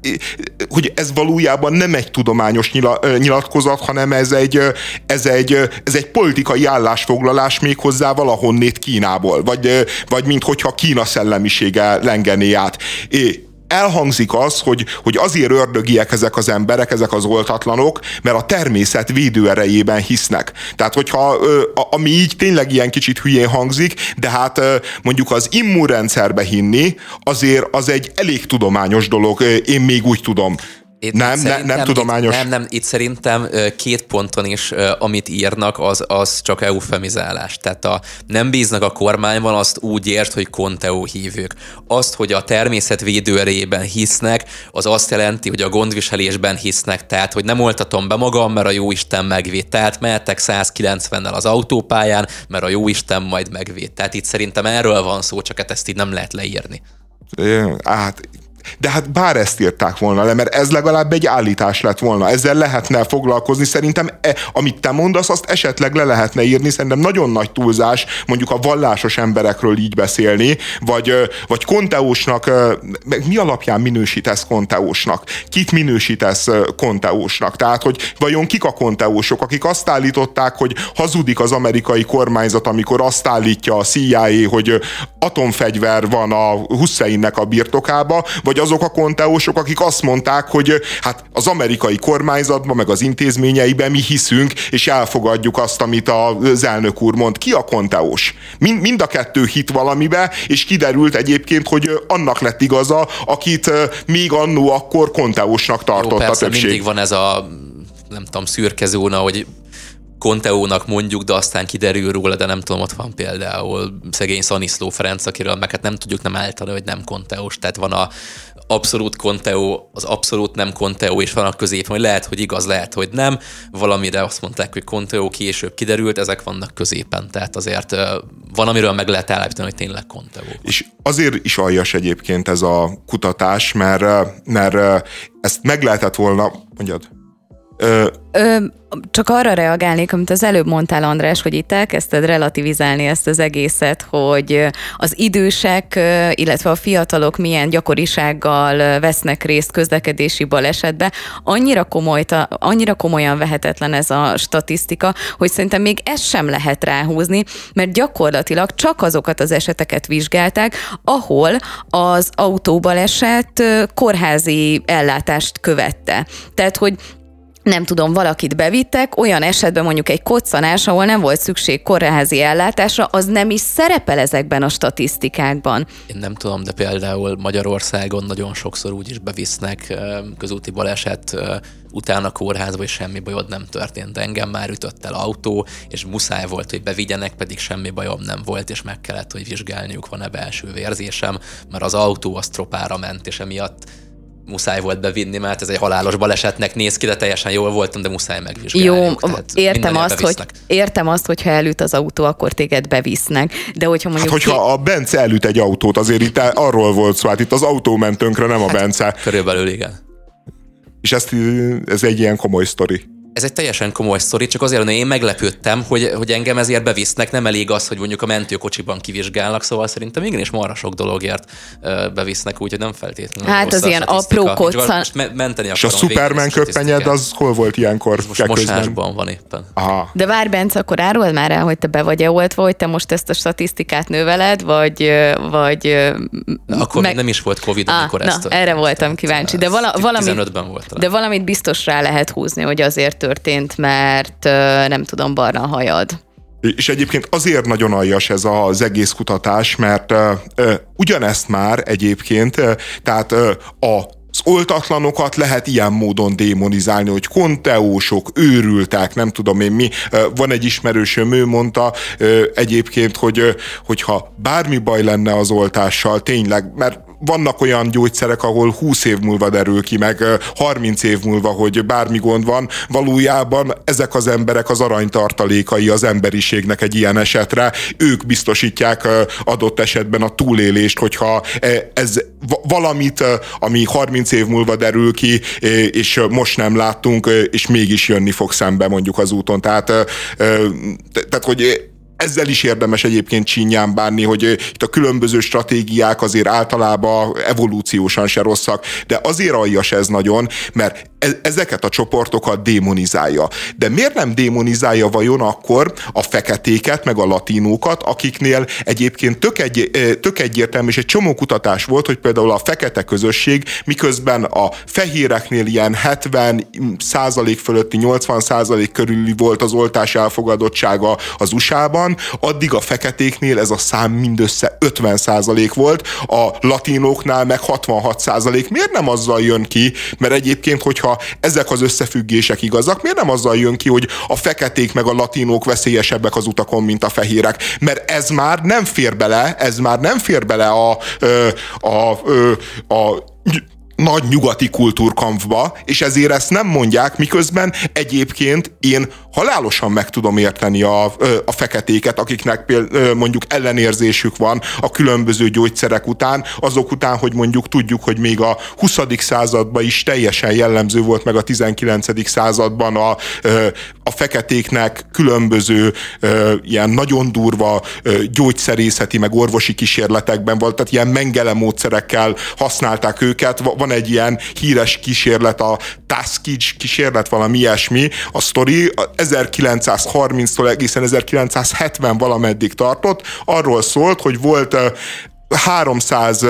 hogy ez valójában nem egy tudományos nyilatkozat, hanem ez egy, ez egy, ez egy politikai állásfoglalás még hozzá valahonnét Kínából, vagy, vagy mint hogyha Kína szellemisége lengené át elhangzik az, hogy, hogy azért ördögiek ezek az emberek, ezek az oltatlanok, mert a természet védőerejében hisznek. Tehát, hogyha ami így tényleg ilyen kicsit hülyén hangzik, de hát mondjuk az immunrendszerbe hinni, azért az egy elég tudományos dolog, én még úgy tudom. Itt nem, ne, nem tudományos. Itt, nem, nem, itt szerintem két ponton is, amit írnak, az, az csak eufemizálás. Tehát a, nem bíznak a kormányban, azt úgy ért, hogy Conteo hívők. Azt, hogy a természetvédő erejében hisznek, az azt jelenti, hogy a gondviselésben hisznek. Tehát, hogy nem oltatom be magam, mert a jóisten megvéd. Tehát mehetek 190-nel az autópályán, mert a jóisten majd megvéd. Tehát itt szerintem erről van szó, csak hát ezt így nem lehet leírni. Hát de hát bár ezt írták volna le, mert ez legalább egy állítás lett volna. Ezzel lehetne foglalkozni. Szerintem, e, amit te mondasz, azt esetleg le lehetne írni. Szerintem nagyon nagy túlzás mondjuk a vallásos emberekről így beszélni, vagy, vagy konteósnak, mi alapján minősítesz konteósnak? Kit minősítesz konteósnak? Tehát, hogy vajon kik a konteósok, akik azt állították, hogy hazudik az amerikai kormányzat, amikor azt állítja a CIA, hogy atomfegyver van a Husseinnek a birtokába, vagy vagy azok a konteósok, akik azt mondták, hogy hát az amerikai kormányzatban, meg az intézményeiben mi hiszünk, és elfogadjuk azt, amit az elnök úr mond. Ki a konteós? Mind, mind a kettő hit valamibe, és kiderült egyébként, hogy annak lett igaza, akit még annó akkor konteósnak tartott Jó, persze, a többség. mindig van ez a nem tudom, szürke zóna, hogy Conteónak mondjuk, de aztán kiderül róla, de nem tudom, ott van például szegény Szaniszló Ferenc, akiről meg hát nem tudjuk nem állítani, hogy nem Conteós, tehát van a abszolút Conteo, az abszolút nem Conteo, és van a közép, hogy lehet, hogy igaz, lehet, hogy nem. Valamire azt mondták, hogy Conteo később kiderült, ezek vannak középen, tehát azért van, amiről meg lehet állítani, hogy tényleg Conteo. És azért is aljas egyébként ez a kutatás, mert, mert ezt meg lehetett volna, mondjad, Ö, csak arra reagálnék, amit az előbb mondtál, András, hogy itt elkezdted relativizálni ezt az egészet, hogy az idősek, illetve a fiatalok milyen gyakorisággal vesznek részt közlekedési balesetbe. Annyira, komoly, annyira komolyan vehetetlen ez a statisztika, hogy szerintem még ezt sem lehet ráhúzni, mert gyakorlatilag csak azokat az eseteket vizsgálták, ahol az autóbaleset kórházi ellátást követte. Tehát, hogy nem tudom, valakit bevittek, olyan esetben mondjuk egy koccanás, ahol nem volt szükség kórházi ellátásra, az nem is szerepel ezekben a statisztikákban. Én nem tudom, de például Magyarországon nagyon sokszor úgy is bevisznek közúti baleset utána kórházba, és semmi bajod nem történt. Engem már ütött el autó, és muszáj volt, hogy bevigyenek, pedig semmi bajom nem volt, és meg kellett, hogy vizsgálniuk van-e belső vérzésem, mert az autó az tropára ment, és emiatt muszáj volt bevinni, mert ez egy halálos balesetnek néz ki, de teljesen jól voltam, de muszáj megvizsgálni. Jó, értem azt, hogy, értem azt, hogyha elüt az autó, akkor téged bevisznek. De hogyha mondjuk... Hát, hogyha ki... a Bence elüt egy autót, azért itt arról volt szó, hát itt az autó ment tönkre, nem a hát, Bence. Körülbelül igen. És ezt, ez egy ilyen komoly sztori ez egy teljesen komoly sztori, csak azért, hogy én meglepődtem, hogy, hogy engem ezért bevisznek, nem elég az, hogy mondjuk a mentőkocsiban kivizsgálnak, szóval szerintem igenis marha sok dologért bevisznek, úgyhogy nem feltétlenül. Hát az ilyen apró koccan. menteni És a Superman köpenyed az hol volt ilyenkor? Ez most mosásban van éppen. Aha. De várj, Bence, akkor áruld már el, hogy te be vagy-e oltva, hogy te most ezt a statisztikát növeled, vagy... vagy na, akkor meg... nem is volt Covid, ah, amikor na, ezt... erre voltam kíváncsi. De, vala, valami, de valamit biztos rá lehet húzni, hogy azért történt, mert nem tudom, barna hajad. És egyébként azért nagyon aljas ez az egész kutatás, mert uh, uh, ugyanezt már egyébként, tehát a az oltatlanokat lehet ilyen módon démonizálni, hogy konteósok, őrültek, nem tudom én mi. Van egy ismerősöm, ő mondta egyébként, hogy hogyha bármi baj lenne az oltással, tényleg, mert vannak olyan gyógyszerek, ahol 20 év múlva derül ki, meg 30 év múlva, hogy bármi gond van, valójában ezek az emberek az aranytartalékai az emberiségnek egy ilyen esetre, ők biztosítják adott esetben a túlélést, hogyha ez valamit, ami 30 év múlva derül ki, és most nem láttunk, és mégis jönni fog szembe mondjuk az úton. Tehát, tehát hogy ezzel is érdemes egyébként csínyán bánni, hogy itt a különböző stratégiák azért általában evolúciósan se rosszak, de azért aljas ez nagyon, mert e- ezeket a csoportokat démonizálja. De miért nem démonizálja vajon akkor a feketéket, meg a latinókat, akiknél egyébként tök, egy, tök egyértelmű, és egy csomó kutatás volt, hogy például a fekete közösség, miközben a fehéreknél ilyen 70 százalék fölötti, 80 százalék körüli volt az oltás elfogadottsága az USA-ban, országban, addig a feketéknél ez a szám mindössze 50% volt, a latinóknál meg 66%. Miért nem azzal jön ki, mert egyébként, hogyha ezek az összefüggések igazak, miért nem azzal jön ki, hogy a feketék meg a latinók veszélyesebbek az utakon, mint a fehérek? Mert ez már nem fér bele, ez már nem fér bele a, a, a, a, a nagy nyugati kultúrkampfba, és ezért ezt nem mondják, miközben egyébként én halálosan meg tudom érteni a, a feketéket, akiknek például mondjuk ellenérzésük van a különböző gyógyszerek után, azok után, hogy mondjuk tudjuk, hogy még a 20. században is teljesen jellemző volt, meg a 19. században a, a feketéknek különböző ilyen nagyon durva gyógyszerészeti, meg orvosi kísérletekben volt, tehát ilyen mengele módszerekkel használták őket. Van egy ilyen híres kísérlet, a Tuskegee kísérlet, valami ilyesmi, a sztori 1930-tól egészen 1970 valameddig tartott, arról szólt, hogy volt 300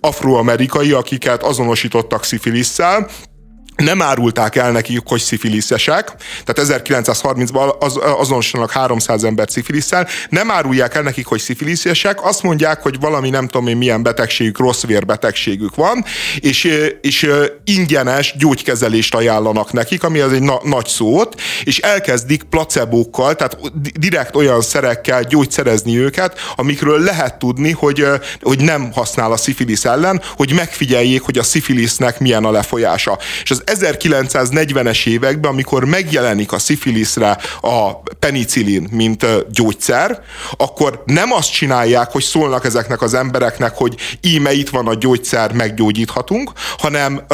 afroamerikai, akiket azonosítottak szifilisszel, nem árulták el nekik, hogy szifiliszesek, tehát 1930-ban az, azonosanak 300 ember szifilisszel, nem árulják el nekik, hogy szifiliszesek, azt mondják, hogy valami nem tudom én milyen betegségük, rossz vérbetegségük van, és, és ingyenes gyógykezelést ajánlanak nekik, ami az egy na- nagy szót, és elkezdik placebókkal, tehát direkt olyan szerekkel gyógyszerezni őket, amikről lehet tudni, hogy, hogy nem használ a szifilisz ellen, hogy megfigyeljék, hogy a szifilisznek milyen a lefolyása. És az 1940-es években, amikor megjelenik a szifiliszre a penicillin, mint gyógyszer, akkor nem azt csinálják, hogy szólnak ezeknek az embereknek, hogy íme itt van a gyógyszer, meggyógyíthatunk, hanem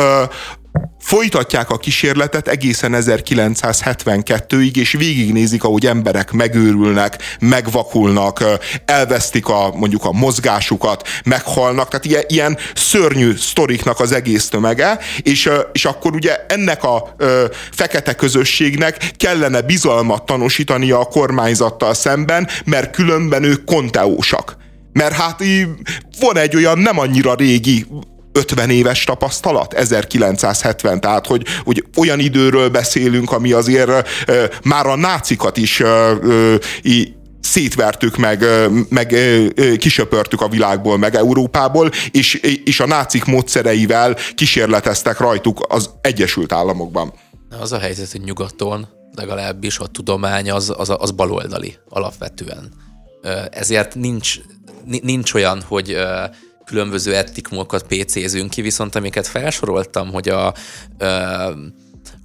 Folytatják a kísérletet egészen 1972-ig, és végignézik, ahogy emberek megőrülnek, megvakulnak, elvesztik a, mondjuk a mozgásukat, meghalnak, tehát ilyen, ilyen szörnyű sztoriknak az egész tömege, és, és akkor ugye ennek a ö, fekete közösségnek kellene bizalmat tanúsítania a kormányzattal szemben, mert különben ők konteósak. Mert hát van egy olyan nem annyira régi 50 éves tapasztalat, 1970, tehát hogy, hogy olyan időről beszélünk, ami azért e, már a nácikat is e, e, szétvertük, meg, meg kisöpörtük a világból, meg Európából, és, és a nácik módszereivel kísérleteztek rajtuk az Egyesült Államokban. Az a helyzet, hogy nyugaton legalábbis a tudomány az, az, az baloldali alapvetően. Ezért nincs, nincs olyan, hogy különböző etnikumokat PC-zünk ki, viszont amiket felsoroltam, hogy a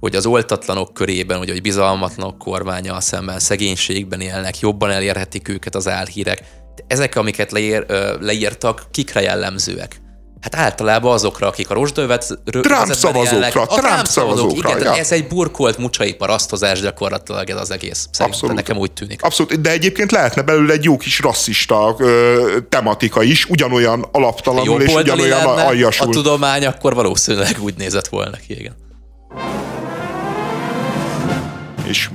hogy az oltatlanok körében, hogy, hogy bizalmatlanok kormánya szemben szegénységben élnek, jobban elérhetik őket az álhírek. De ezek, amiket leír, leírtak, kikre jellemzőek? Hát általában azokra, akik a rozsdővet Trump szavazókra, a Trump szavazókra. Igen, ja. ez egy burkolt mucsai parasztozás gyakorlatilag ez az egész. Abszolút. nekem úgy tűnik. Abszolút, de egyébként lehetne belőle egy jó kis rasszista ö, tematika is, ugyanolyan alaptalanul és ugyanolyan aljasul. A tudomány akkor valószínűleg úgy nézett volna ki, igen. És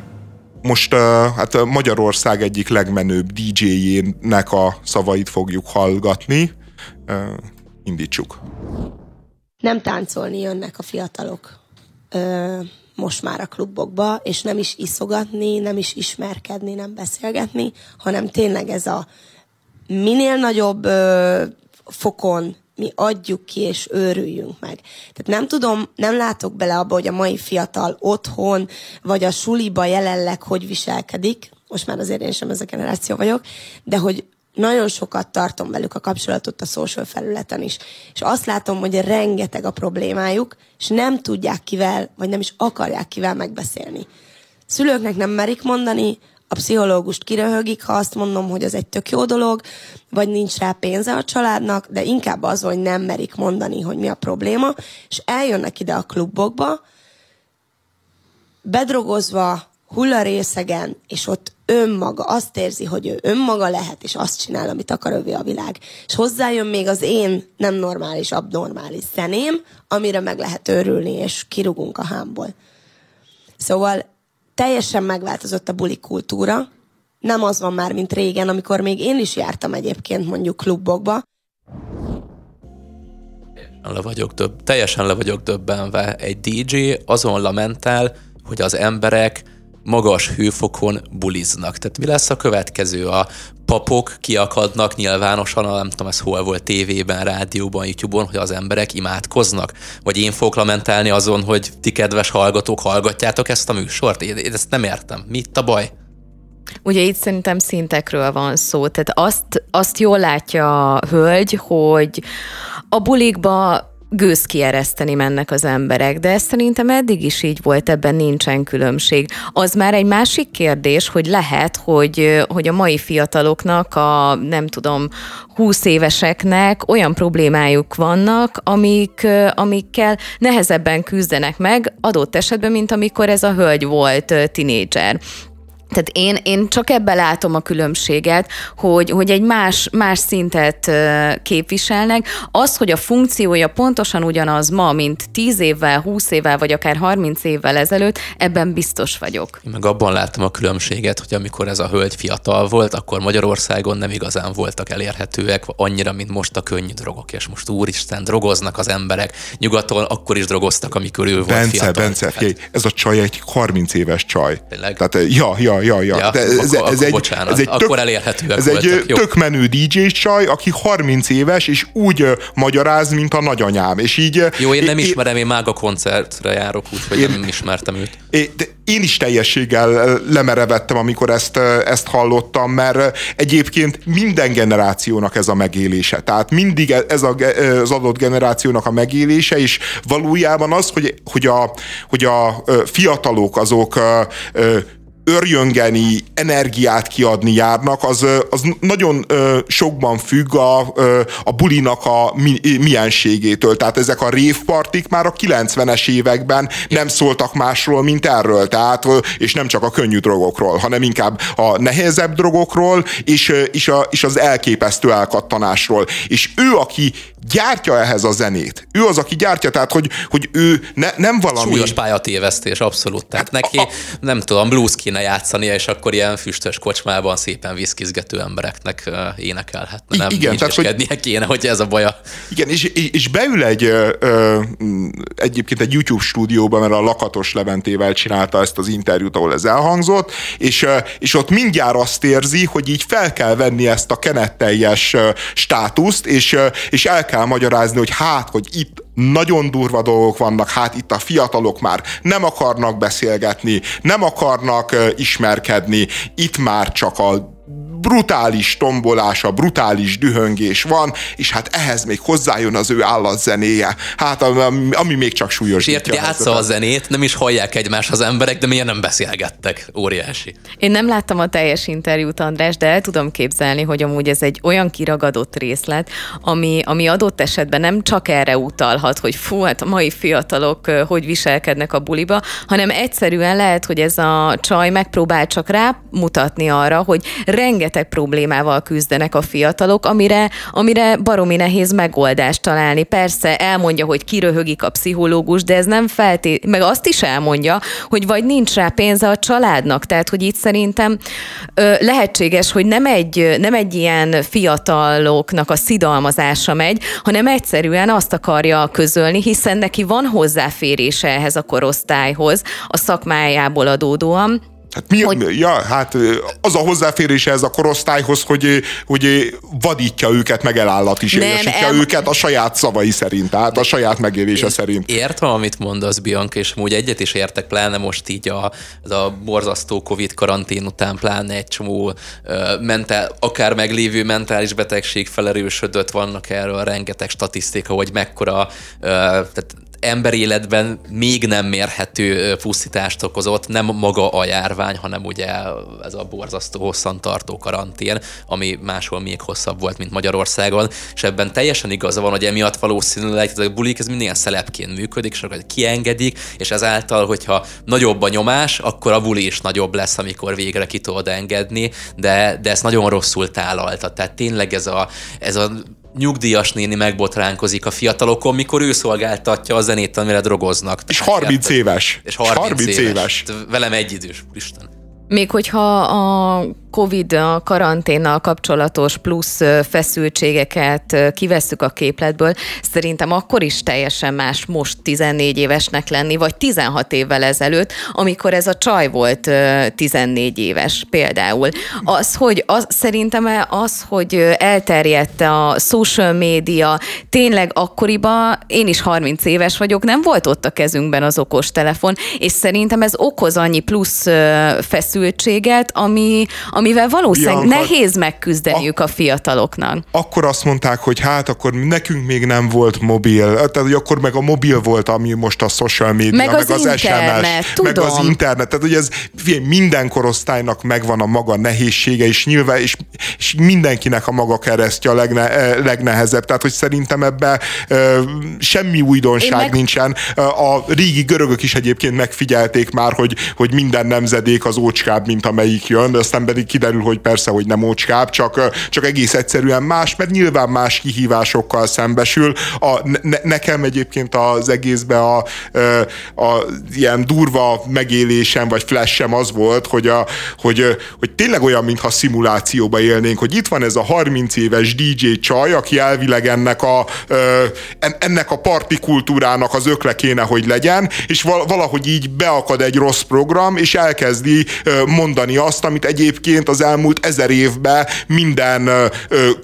most hát Magyarország egyik legmenőbb DJ-jének a szavait fogjuk hallgatni. Indítsuk. Nem táncolni jönnek a fiatalok ö, most már a klubokba, és nem is iszogatni, nem is ismerkedni, nem beszélgetni, hanem tényleg ez a minél nagyobb ö, fokon mi adjuk ki, és őrüljünk meg. Tehát nem tudom, nem látok bele abba, hogy a mai fiatal otthon, vagy a suliba jelenleg hogy viselkedik, most már azért én sem ez a generáció vagyok, de hogy nagyon sokat tartom velük a kapcsolatot a social felületen is. És azt látom, hogy rengeteg a problémájuk, és nem tudják kivel, vagy nem is akarják kivel megbeszélni. Szülőknek nem merik mondani, a pszichológust kiröhögik, ha azt mondom, hogy az egy tök jó dolog, vagy nincs rá pénze a családnak, de inkább az, hogy nem merik mondani, hogy mi a probléma, és eljönnek ide a klubokba, bedrogozva, hullarészegen, és ott önmaga azt érzi, hogy ő önmaga lehet, és azt csinál, amit akar övé a világ. És hozzájön még az én nem normális, abnormális szeném, amire meg lehet őrülni, és kirugunk a hámból. Szóval teljesen megváltozott a buli kultúra. Nem az van már, mint régen, amikor még én is jártam egyébként mondjuk klubokba. Le vagyok több, teljesen le vagyok döbbenve. Egy DJ azon lamentál, hogy az emberek magas hőfokon buliznak. Tehát mi lesz a következő? A papok kiakadnak nyilvánosan, nem tudom, ez hol volt tévében, rádióban, YouTube-on, hogy az emberek imádkoznak? Vagy én fogok lamentálni azon, hogy ti kedves hallgatók hallgatjátok ezt a műsort? Én, én ezt nem értem. Mi itt a baj? Ugye itt szerintem szintekről van szó, tehát azt, azt jól látja a hölgy, hogy a bulikba gőz kiereszteni mennek az emberek, de ez szerintem eddig is így volt, ebben nincsen különbség. Az már egy másik kérdés, hogy lehet, hogy, hogy a mai fiataloknak, a nem tudom, 20 éveseknek olyan problémájuk vannak, amik, amikkel nehezebben küzdenek meg, adott esetben, mint amikor ez a hölgy volt tinédzser. Tehát én, én csak ebbe látom a különbséget, hogy, hogy egy más, más szintet képviselnek. Az, hogy a funkciója pontosan ugyanaz ma, mint 10 évvel, 20 évvel, vagy akár 30 évvel ezelőtt, ebben biztos vagyok. Én meg abban látom a különbséget, hogy amikor ez a hölgy fiatal volt, akkor Magyarországon nem igazán voltak elérhetőek annyira, mint most a könnyű drogok, és most úristen, drogoznak az emberek. Nyugaton akkor is drogoztak, amikor ő volt Bence, fiatal. Bence, figyelj, ez a csaj egy 30 éves csaj. Tényleg? Tehát, ja, ja, ja, ja. Ja, De ez, akkor- ez akkor egy, bocsánat, ez egy akkor elérhetőek Ez egy voltak, jó. tök menő DJ csaj, aki 30 éves, és úgy magyaráz, mint a nagyanyám. És így... Jó, én nem é- ismerem, én mága koncertre járok, úgyhogy Én- nem ismertem őt. É, de én is teljességgel lemerevettem, amikor ezt, ezt hallottam, mert egyébként minden generációnak ez a megélése. Tehát mindig ez a, az adott generációnak a megélése, és valójában az, hogy, hogy, a, hogy a fiatalok azok örjöngeni, energiát kiadni járnak, az, az nagyon ö, sokban függ a, ö, a bulinak a mi, mienségétől. Tehát ezek a révpartik már a 90-es években nem szóltak másról, mint erről. Tehát, és nem csak a könnyű drogokról, hanem inkább a nehezebb drogokról, és, és, a, és az elképesztő elkattanásról. És ő, aki gyártja ehhez a zenét, ő az, aki gyártja, tehát, hogy, hogy ő ne, nem valami... Súlyos pályatévesztés, abszolút. Tehát neki, a- nem tudom, blues kéne játszania, és akkor ilyen füstös kocsmában szépen viszkizgető embereknek énekelhetne. Nem igen, tehát, hogy- kéne, hogy ez a baja. Igen, és, és beül egy ö, egyébként egy YouTube stúdióba, mert a Lakatos Leventével csinálta ezt az interjút, ahol ez elhangzott, és, és ott mindjárt azt érzi, hogy így fel kell venni ezt a kenetteljes státuszt, és, és el kell magyarázni, hogy hát, hogy itt nagyon durva dolgok vannak, hát itt a fiatalok már nem akarnak beszélgetni, nem akarnak ismerkedni, itt már csak a brutális tombolás, a brutális dühöngés van, és hát ehhez még hozzájön az ő állatzenéje. Hát ami, ami még csak És súlyosítja. érted, a játsza a zenét, nem is hallják egymást az emberek, de miért nem beszélgettek? Óriási. Én nem láttam a teljes interjút, András, de el tudom képzelni, hogy amúgy ez egy olyan kiragadott részlet, ami, ami adott esetben nem csak erre utalhat, hogy fú, hát a mai fiatalok hogy viselkednek a buliba, hanem egyszerűen lehet, hogy ez a csaj megpróbál csak rámutatni arra, hogy rengeteg problémával küzdenek a fiatalok, amire, amire baromi nehéz megoldást találni. Persze elmondja, hogy kiröhögik a pszichológus, de ez nem feltét, meg azt is elmondja, hogy vagy nincs rá pénze a családnak, tehát hogy itt szerintem ö, lehetséges, hogy nem egy, nem egy ilyen fiataloknak a szidalmazása megy, hanem egyszerűen azt akarja közölni, hiszen neki van hozzáférése ehhez a korosztályhoz, a szakmájából adódóan, Hát mi, Hogy- ja, hát az a hozzáférése ez a korosztályhoz, hogy, hogy vadítja őket, meg Nem, el- őket a saját szavai szerint, tehát a saját megélése szerint. Értem, amit mondasz, Bianca, és amúgy egyet is értek, pláne most így a, ez a borzasztó Covid karantén után, pláne egy csomó ö, mentál, akár meglévő mentális betegség felerősödött, vannak erről rengeteg statisztika, hogy mekkora, ö, tehát emberéletben még nem mérhető pusztítást okozott, nem maga a járvány, hanem ugye ez a borzasztó hosszantartó karantén, ami máshol még hosszabb volt, mint Magyarországon, és ebben teljesen igaza van, hogy emiatt valószínűleg ez a bulik ez mindig ilyen szelepként működik, és akkor kiengedik, és ezáltal, hogyha nagyobb a nyomás, akkor a buli is nagyobb lesz, amikor végre ki tudod engedni, de, de ezt nagyon rosszul tálalta. Tehát tényleg ez a, ez a nyugdíjas néni megbotránkozik a fiatalokon, mikor ő szolgáltatja a zenét, amire drogoznak. És Tehát, 30 érted? éves. És 30, 30 éves. éves. Velem egy idős, úristen. Még hogyha a Covid, a karanténnal kapcsolatos plusz feszültségeket kivesszük a képletből, szerintem akkor is teljesen más most 14 évesnek lenni, vagy 16 évvel ezelőtt, amikor ez a csaj volt 14 éves például. Az, hogy az, szerintem az, hogy elterjedt a social média, tényleg akkoriban, én is 30 éves vagyok, nem volt ott a kezünkben az okostelefon, és szerintem ez okoz annyi plusz feszültséget, ami, amivel valószínűleg Bianca, nehéz megküzdeniük a, a fiataloknak. Akkor azt mondták, hogy hát akkor nekünk még nem volt mobil, tehát hogy akkor meg a mobil volt, ami most a social media, meg, meg az, az internet, SMS, tudom. meg az internet, tehát hogy ez minden korosztálynak megvan a maga nehézsége, és nyilván, és, és mindenkinek a maga keresztje a legne, eh, legnehezebb, tehát hogy szerintem ebbe e, semmi újdonság meg... nincsen. A régi görögök is egyébként megfigyelték már, hogy, hogy minden nemzedék az ócskább, mint amelyik jön, de aztán pedig kiderül, hogy persze, hogy nem ócskább, csak, csak egész egyszerűen más, mert nyilván más kihívásokkal szembesül. A, ne, nekem egyébként az egészben a, a, a ilyen durva megélésem, vagy flashem az volt, hogy, a, hogy, hogy tényleg olyan, mintha szimulációba élnénk, hogy itt van ez a 30 éves DJ csaj, aki elvileg ennek a, ennek a parti kultúrának az ökle kéne, hogy legyen, és valahogy így beakad egy rossz program, és elkezdi mondani azt, amit egyébként az elmúlt ezer évben minden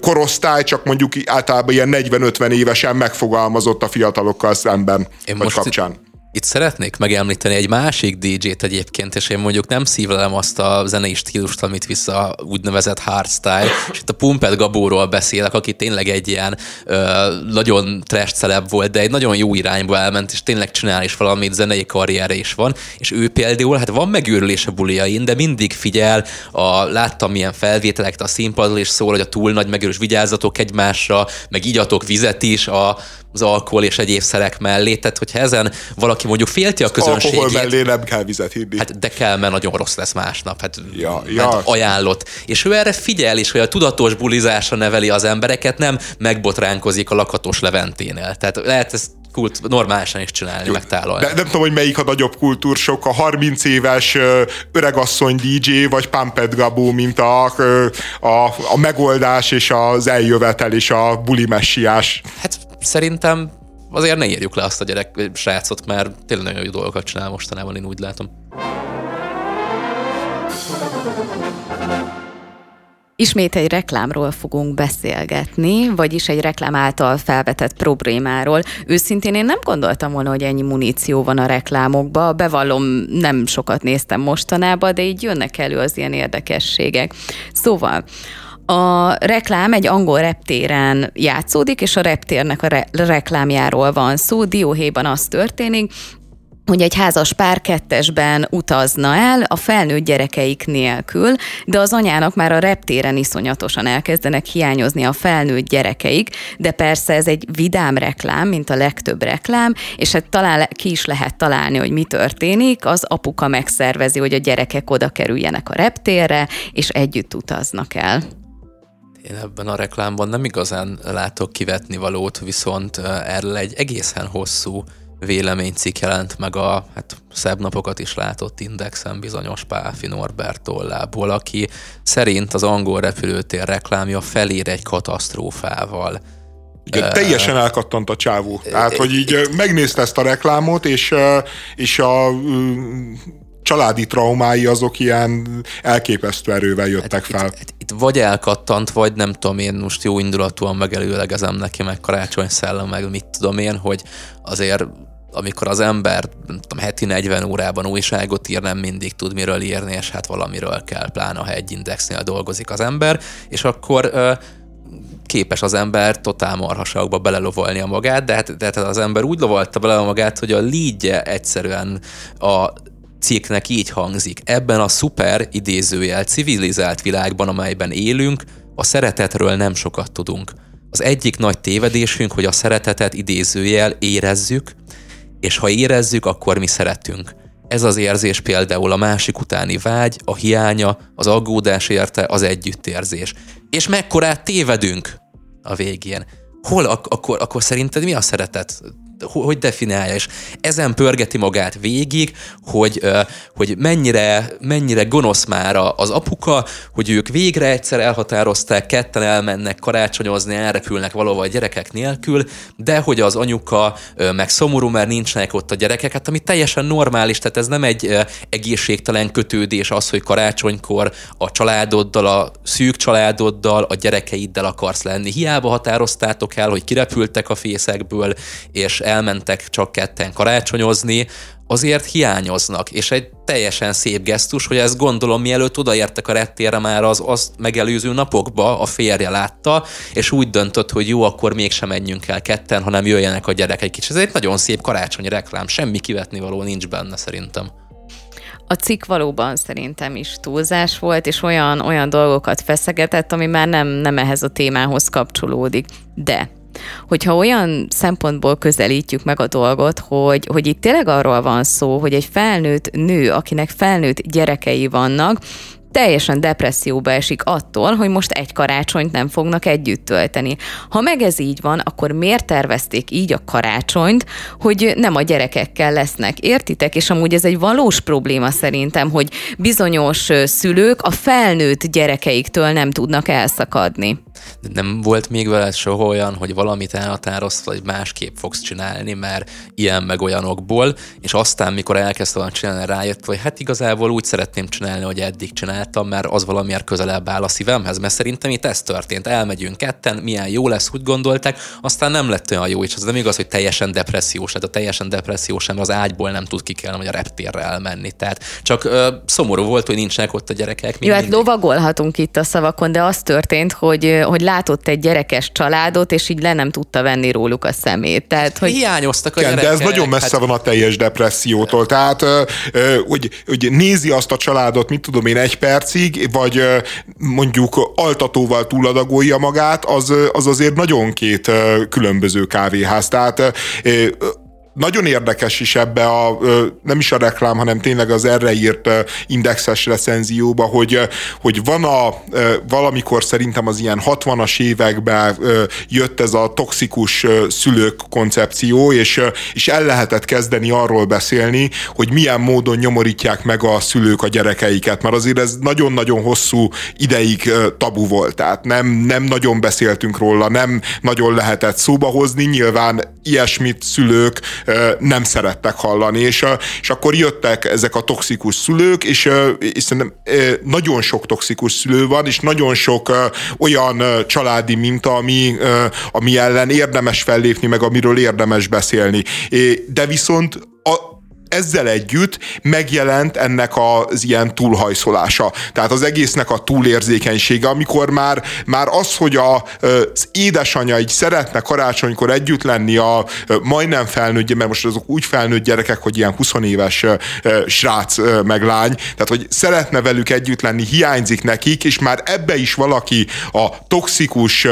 korosztály, csak mondjuk általában ilyen 40-50 évesen megfogalmazott a fiatalokkal szemben, Én vagy most kapcsán. Itt szeretnék megemlíteni egy másik DJ-t egyébként, és én mondjuk nem szívlelem azt a zenei stílust, amit vissza úgynevezett hardstyle, és itt a Pumped Gabóról beszélek, aki tényleg egy ilyen ö, nagyon trash celeb volt, de egy nagyon jó irányba elment, és tényleg csinál is valamit, zenei karriere is van, és ő például, hát van megőrülés a buliain, de mindig figyel, a, láttam milyen felvételeket a színpadon, és szól, hogy a túl nagy megőrülés vigyázzatok egymásra, meg igyatok vizet is, a, az alkohol és egyéb szerek mellé. Tehát, hogyha ezen valaki mondjuk félti a közönségét... Alkohol mellé nem kell vizet hinni. Hát de kell, mert nagyon rossz lesz másnap. Hát, ja, ja. hát ajánlott. És ő erre figyel is, hogy a tudatos bulizásra neveli az embereket, nem megbotránkozik a lakatos leventénél. Tehát lehet ezt kult, normálisan is csinálni, Jó. De nem tudom, hogy melyik a nagyobb kultúrsok, a 30 éves öregasszony DJ, vagy Pampet Gabó, mint a, a, a megoldás és az eljövetel és a buli messiás. Hát szerintem azért ne írjuk le azt a gyerek srácot, mert tényleg nagyon jó dolgokat csinál mostanában, én úgy látom. Ismét egy reklámról fogunk beszélgetni, vagyis egy reklám által felvetett problémáról. Őszintén én nem gondoltam volna, hogy ennyi muníció van a reklámokba. Bevallom, nem sokat néztem mostanában, de így jönnek elő az ilyen érdekességek. Szóval, a reklám egy angol reptéren játszódik, és a reptérnek a re- reklámjáról van szó. Dióhéjban az történik, hogy egy házas pár kettesben utazna el a felnőtt gyerekeik nélkül, de az anyának már a reptéren iszonyatosan elkezdenek hiányozni a felnőtt gyerekeik, de persze ez egy vidám reklám, mint a legtöbb reklám, és hát talán ki is lehet találni, hogy mi történik, az apuka megszervezi, hogy a gyerekek oda kerüljenek a reptérre, és együtt utaznak el. Én ebben a reklámban nem igazán látok kivetni valót, viszont erről egy egészen hosszú véleménycikk jelent meg a hát, szebb napokat is látott indexen bizonyos Pálfi Norbert tollából, aki szerint az angol repülőtér reklámja felér egy katasztrófával. Igen, teljesen elkattant a csávó. Tehát, hogy így megnézte ezt a reklámot, és, és a családi traumái azok ilyen elképesztő erővel jöttek hát, fel. Itt, itt, itt vagy elkattant, vagy nem tudom én most jó indulatúan megelőlegezem neki, meg karácsony szellem, meg mit tudom én, hogy azért amikor az ember nem tudom, heti 40 órában újságot ír, nem mindig tud miről írni, és hát valamiről kell, pláne ha egy indexnél dolgozik az ember, és akkor ö, képes az ember totál marhaságba belelovolni a magát, de hát, de hát az ember úgy lovalta bele a magát, hogy a lídje egyszerűen a cikknek így hangzik. Ebben a szuper idézőjel civilizált világban, amelyben élünk, a szeretetről nem sokat tudunk. Az egyik nagy tévedésünk, hogy a szeretetet idézőjel érezzük, és ha érezzük, akkor mi szeretünk. Ez az érzés például a másik utáni vágy, a hiánya, az aggódás érte, az együttérzés. És mekkorát tévedünk a végén. Hol ak- akkor, akkor szerinted mi a szeretet? Hogy definiálja, és ezen pörgeti magát végig, hogy, hogy mennyire, mennyire gonosz már az apuka, hogy ők végre egyszer elhatározták, ketten elmennek karácsonyozni, elrepülnek valahol a gyerekek nélkül, de hogy az anyuka meg szomorú, mert nincsenek ott a gyerekek, hát ami teljesen normális, tehát ez nem egy egészségtelen kötődés az, hogy karácsonykor a családoddal, a szűk családoddal, a gyerekeiddel akarsz lenni. Hiába határoztátok el, hogy kirepültek a fészekből, és elmentek csak ketten karácsonyozni, azért hiányoznak, és egy teljesen szép gesztus, hogy ezt gondolom mielőtt odaértek a rettére már az azt megelőző napokba a férje látta, és úgy döntött, hogy jó, akkor mégsem menjünk el ketten, hanem jöjjenek a gyerekek egy kicsit. Ez egy nagyon szép karácsonyi reklám, semmi kivetni való nincs benne szerintem. A cikk valóban szerintem is túlzás volt, és olyan, olyan dolgokat feszegetett, ami már nem, nem ehhez a témához kapcsolódik. De hogyha olyan szempontból közelítjük meg a dolgot, hogy, hogy itt tényleg arról van szó, hogy egy felnőtt nő, akinek felnőtt gyerekei vannak, teljesen depresszióba esik attól, hogy most egy karácsonyt nem fognak együtt tölteni. Ha meg ez így van, akkor miért tervezték így a karácsonyt, hogy nem a gyerekekkel lesznek? Értitek? És amúgy ez egy valós probléma szerintem, hogy bizonyos szülők a felnőtt gyerekeiktől nem tudnak elszakadni. Nem volt még veled soha olyan, hogy valamit elhatároztad, hogy másképp fogsz csinálni, mert ilyen meg olyanokból, és aztán, mikor elkezdte volna csinálni, rájött, hogy hát igazából úgy szeretném csinálni, hogy eddig csináltam, mert az valamiért közelebb áll a szívemhez, mert szerintem itt ez történt. Elmegyünk ketten, milyen jó lesz, úgy gondolták, aztán nem lett olyan jó, és az nem igaz, hogy teljesen depressziós, tehát a teljesen depressziós sem az ágyból nem tud kikelni, vagy a reptérre elmenni. Tehát csak ö, szomorú volt, hogy nincsenek ott a gyerekek. Jó, hát lovagolhatunk itt a szavakon, de az történt, hogy hogy látott egy gyerekes családot, és így le nem tudta venni róluk a szemét. Tehát, hogy... Hiányoztak a Igen, gyerekek. de ez nagyon messze hát... van a teljes depressziótól. Tehát, hogy, hogy nézi azt a családot, mit tudom én, egy percig, vagy mondjuk altatóval túladagolja magát, az, az azért nagyon két különböző kávéház. Tehát nagyon érdekes is ebbe a, nem is a reklám, hanem tényleg az erre írt indexes recenzióba, hogy, hogy van a, valamikor szerintem az ilyen 60-as években jött ez a toxikus szülők koncepció, és, és el lehetett kezdeni arról beszélni, hogy milyen módon nyomorítják meg a szülők a gyerekeiket, mert azért ez nagyon-nagyon hosszú ideig tabu volt, tehát nem, nem nagyon beszéltünk róla, nem nagyon lehetett szóba hozni, nyilván ilyesmit szülők nem szerettek hallani, és, és akkor jöttek ezek a toxikus szülők, és, és szerintem nagyon sok toxikus szülő van, és nagyon sok olyan családi minta, ami, ami ellen érdemes fellépni, meg amiről érdemes beszélni. De viszont a, ezzel együtt megjelent ennek az ilyen túlhajszolása. Tehát az egésznek a túlérzékenysége, amikor már, már az, hogy a, az édesanyja így szeretne karácsonykor együtt lenni a majdnem felnőtt, mert most azok úgy felnőtt gyerekek, hogy ilyen 20 éves srác meg lány, tehát hogy szeretne velük együtt lenni, hiányzik nekik, és már ebbe is valaki a toxikus,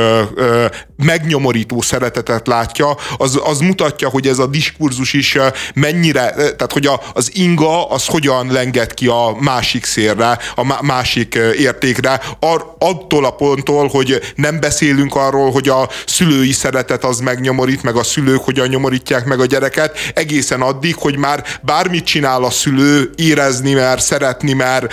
megnyomorító szeretetet látja, az, az mutatja, hogy ez a diskurzus is mennyire, tehát tehát, hogy a, az inga az hogyan lenged ki a másik szélre, a másik értékre, ar, attól a ponttól, hogy nem beszélünk arról, hogy a szülői szeretet az megnyomorít, meg a szülők hogyan nyomorítják meg a gyereket, egészen addig, hogy már bármit csinál a szülő, érezni mer, szeretni mer,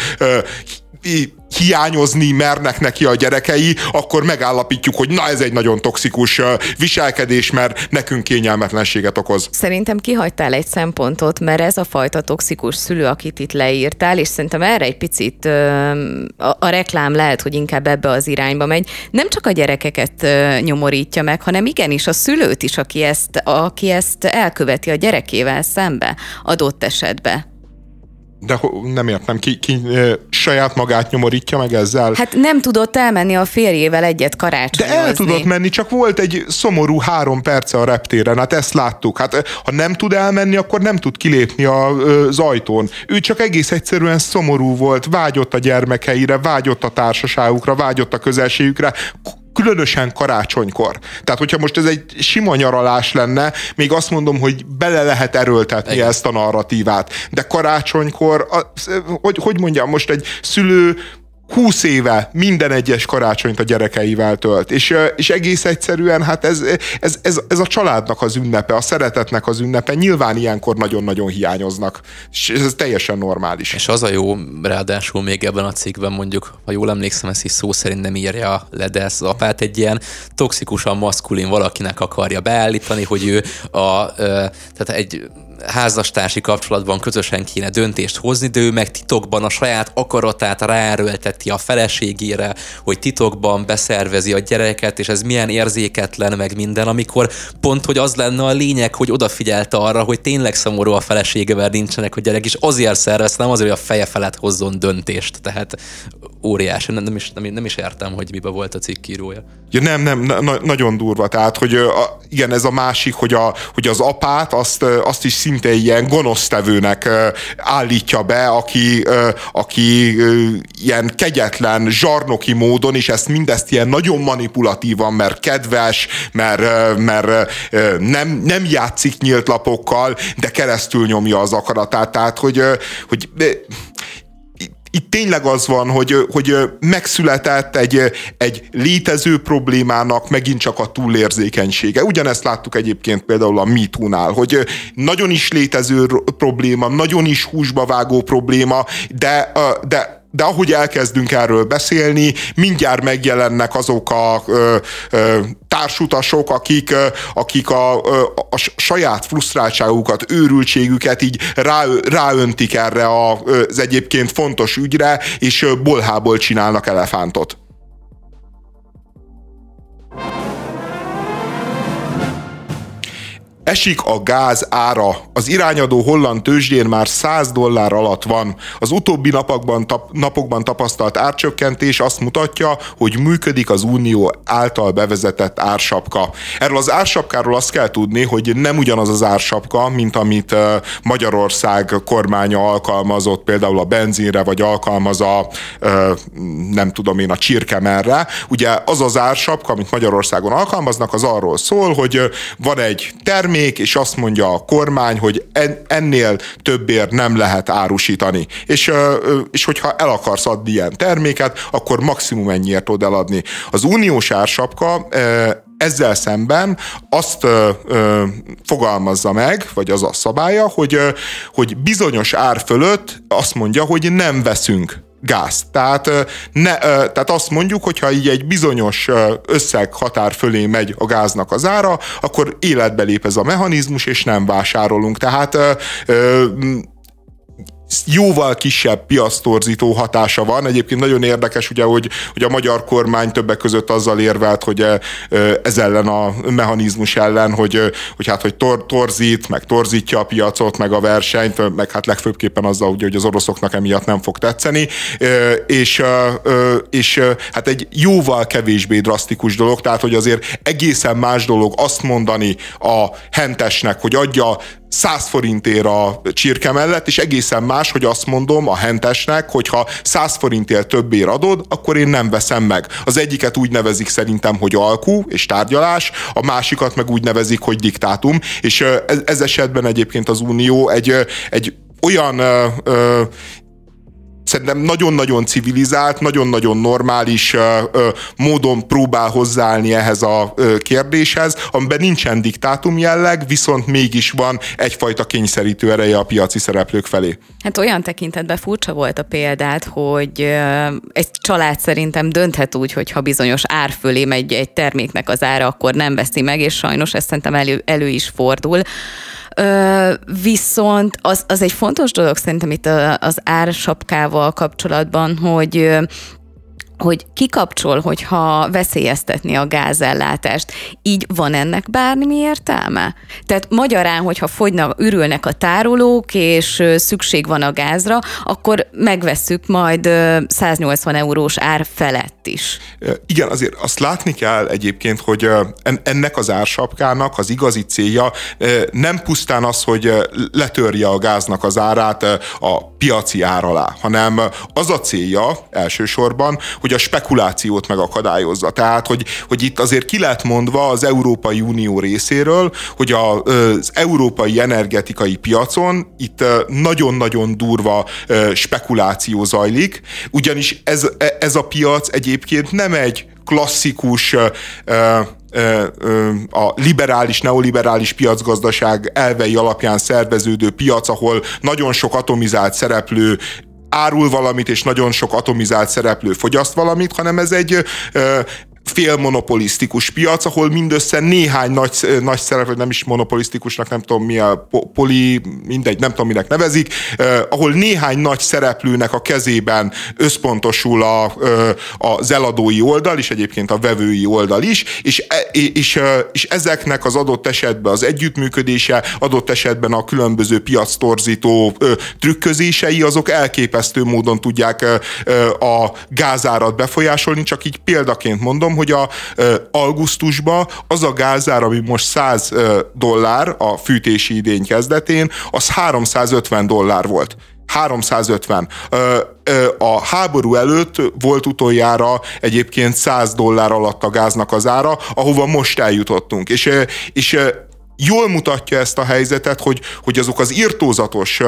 hiányozni mernek neki a gyerekei, akkor megállapítjuk, hogy na ez egy nagyon toxikus viselkedés, mert nekünk kényelmetlenséget okoz. Szerintem kihagytál egy szempontot, mert ez a fajta toxikus szülő, akit itt leírtál, és szerintem erre egy picit a, a reklám lehet, hogy inkább ebbe az irányba megy. Nem csak a gyerekeket nyomorítja meg, hanem igenis a szülőt is, aki ezt, aki ezt elköveti a gyerekével szembe adott esetben. De nem értem, ki, ki saját magát nyomorítja meg ezzel? Hát nem tudott elmenni a férjével egyet karácsonyozni. De el tudott menni, csak volt egy szomorú három perce a reptéren, hát ezt láttuk. Hát ha nem tud elmenni, akkor nem tud kilépni a, az ajtón. Ő csak egész egyszerűen szomorú volt, vágyott a gyermekeire, vágyott a társaságukra, vágyott a közelségükre különösen karácsonykor. Tehát, hogyha most ez egy sima nyaralás lenne, még azt mondom, hogy bele lehet erőltetni Igen. ezt a narratívát. De karácsonykor, hogy, hogy mondjam, most egy szülő húsz éve minden egyes karácsonyt a gyerekeivel tölt, és, és egész egyszerűen hát ez, ez, ez, ez a családnak az ünnepe, a szeretetnek az ünnepe, nyilván ilyenkor nagyon-nagyon hiányoznak, és ez teljesen normális. És az a jó, ráadásul még ebben a cikkben mondjuk, ha jól emlékszem, ezt is szó szerint nem írja le, de ezt az apát egy ilyen toxikusan maszkulin valakinek akarja beállítani, hogy ő a, tehát egy házastársi kapcsolatban közösen kéne döntést hozni, de ő meg titokban a saját akaratát ráerőlteti a feleségére, hogy titokban beszervezi a gyereket, és ez milyen érzéketlen meg minden, amikor pont, hogy az lenne a lényeg, hogy odafigyelte arra, hogy tényleg szomorú a feleségevel nincsenek a gyerek, és azért szervez, nem azért, hogy a feje felett hozzon döntést. Tehát óriási, nem, nem, is, nem, nem is értem, hogy mibe volt a cikkírója. Ja, nem, nem, na, nagyon durva. Tehát, hogy a, igen, ez a másik, hogy, a, hogy az apát azt, azt is szinte ilyen gonosztevőnek állítja be, aki, aki ilyen kegyetlen, zsarnoki módon, és ezt mindezt ilyen nagyon manipulatívan, mert kedves, mert, mert nem, nem játszik nyílt lapokkal, de keresztül nyomja az akaratát. Tehát, hogy, hogy itt tényleg az van, hogy, hogy megszületett egy, egy létező problémának megint csak a túlérzékenysége. Ugyanezt láttuk egyébként például a MeToo-nál, hogy nagyon is létező probléma, nagyon is húsba vágó probléma, de, de de ahogy elkezdünk erről beszélni, mindjárt megjelennek azok a ö, ö, társutasok, akik, ö, akik a, ö, a saját frusztráltságukat, őrültségüket így rá, ráöntik erre az egyébként fontos ügyre, és bolhából csinálnak elefántot. Esik a gáz ára. Az irányadó holland tőzsdén már 100 dollár alatt van. Az utóbbi napokban, tap, napokban tapasztalt árcsökkentés azt mutatja, hogy működik az Unió által bevezetett ársapka. Erről az ársapkáról azt kell tudni, hogy nem ugyanaz az ársapka, mint amit Magyarország kormánya alkalmazott például a benzinre, vagy alkalmaz a nem tudom én, a csirkemerre. Ugye az az ársapka, amit Magyarországon alkalmaznak, az arról szól, hogy van egy termék, termék, és azt mondja a kormány, hogy ennél többért nem lehet árusítani. És, és hogyha el akarsz adni ilyen terméket, akkor maximum ennyiért tud eladni. Az uniós ársapka ezzel szemben azt ö, ö, fogalmazza meg, vagy az a szabálya, hogy, ö, hogy bizonyos ár fölött azt mondja, hogy nem veszünk gáz. Tehát, ne, tehát azt mondjuk, hogyha így egy bizonyos összeg határ fölé megy a gáznak az ára, akkor életbe lép ez a mechanizmus, és nem vásárolunk. Tehát jóval kisebb piasztorzító hatása van. Egyébként nagyon érdekes, ugye, hogy, hogy a magyar kormány többek között azzal érvelt, hogy ez ellen a mechanizmus ellen, hogy, hogy hát, hogy tor, torzít, meg torzítja a piacot, meg a versenyt, meg hát legfőbbképpen azzal, ugye, hogy az oroszoknak emiatt nem fog tetszeni, és, és hát egy jóval kevésbé drasztikus dolog, tehát, hogy azért egészen más dolog azt mondani a hentesnek, hogy adja 100 forintért a csirke mellett, és egészen más, hogy azt mondom a hentesnek, hogy ha 100 forintért többért adod, akkor én nem veszem meg. Az egyiket úgy nevezik szerintem, hogy alkú és tárgyalás, a másikat meg úgy nevezik, hogy diktátum, és ez, ez esetben egyébként az Unió egy, egy olyan ö, ö, szerintem nagyon-nagyon civilizált, nagyon-nagyon normális ö, ö, módon próbál hozzáállni ehhez a ö, kérdéshez, amiben nincsen diktátum jelleg, viszont mégis van egyfajta kényszerítő ereje a piaci szereplők felé. Hát olyan tekintetben furcsa volt a példát, hogy egy család szerintem dönthet úgy, hogy ha bizonyos ár fölé megy egy terméknek az ára, akkor nem veszi meg, és sajnos ez szerintem elő, elő is fordul. Viszont az, az egy fontos dolog szerintem itt az ársapkával kapcsolatban, hogy hogy kikapcsol, hogyha veszélyeztetni a gázellátást. Így van ennek bármi értelme? Tehát magyarán, hogyha fogynak, ürülnek a tárolók, és szükség van a gázra, akkor megvesszük majd 180 eurós ár felett is. Igen, azért azt látni kell egyébként, hogy ennek az ársapkának az igazi célja nem pusztán az, hogy letörje a gáznak az árát a piaci ár alá, hanem az a célja elsősorban, hogy a spekulációt megakadályozza. Tehát, hogy, hogy itt azért ki lett mondva az Európai Unió részéről, hogy a, az európai energetikai piacon itt nagyon-nagyon durva spekuláció zajlik, ugyanis ez, ez a piac egyébként nem egy klasszikus a liberális, neoliberális piacgazdaság elvei alapján szerveződő piac, ahol nagyon sok atomizált szereplő árul valamit, és nagyon sok atomizált szereplő fogyaszt valamit, hanem ez egy félmonopolisztikus piac, ahol mindössze néhány nagy, nagy szereplő, nem is monopolisztikusnak, nem tudom mi a poli, mindegy, nem tudom minek nevezik, eh, ahol néhány nagy szereplőnek a kezében összpontosul a, az eladói oldal, és egyébként a vevői oldal is, és, e, és, és ezeknek az adott esetben az együttműködése, adott esetben a különböző piactorzító trükközései, azok elképesztő módon tudják a gázárat befolyásolni, csak így példaként mondom, hogy a augusztusban az a gázár, ami most 100 dollár a fűtési idény kezdetén, az 350 dollár volt. 350. A háború előtt volt utoljára egyébként 100 dollár alatt a gáznak az ára, ahova most eljutottunk. És, és jól mutatja ezt a helyzetet, hogy, hogy azok az irtózatos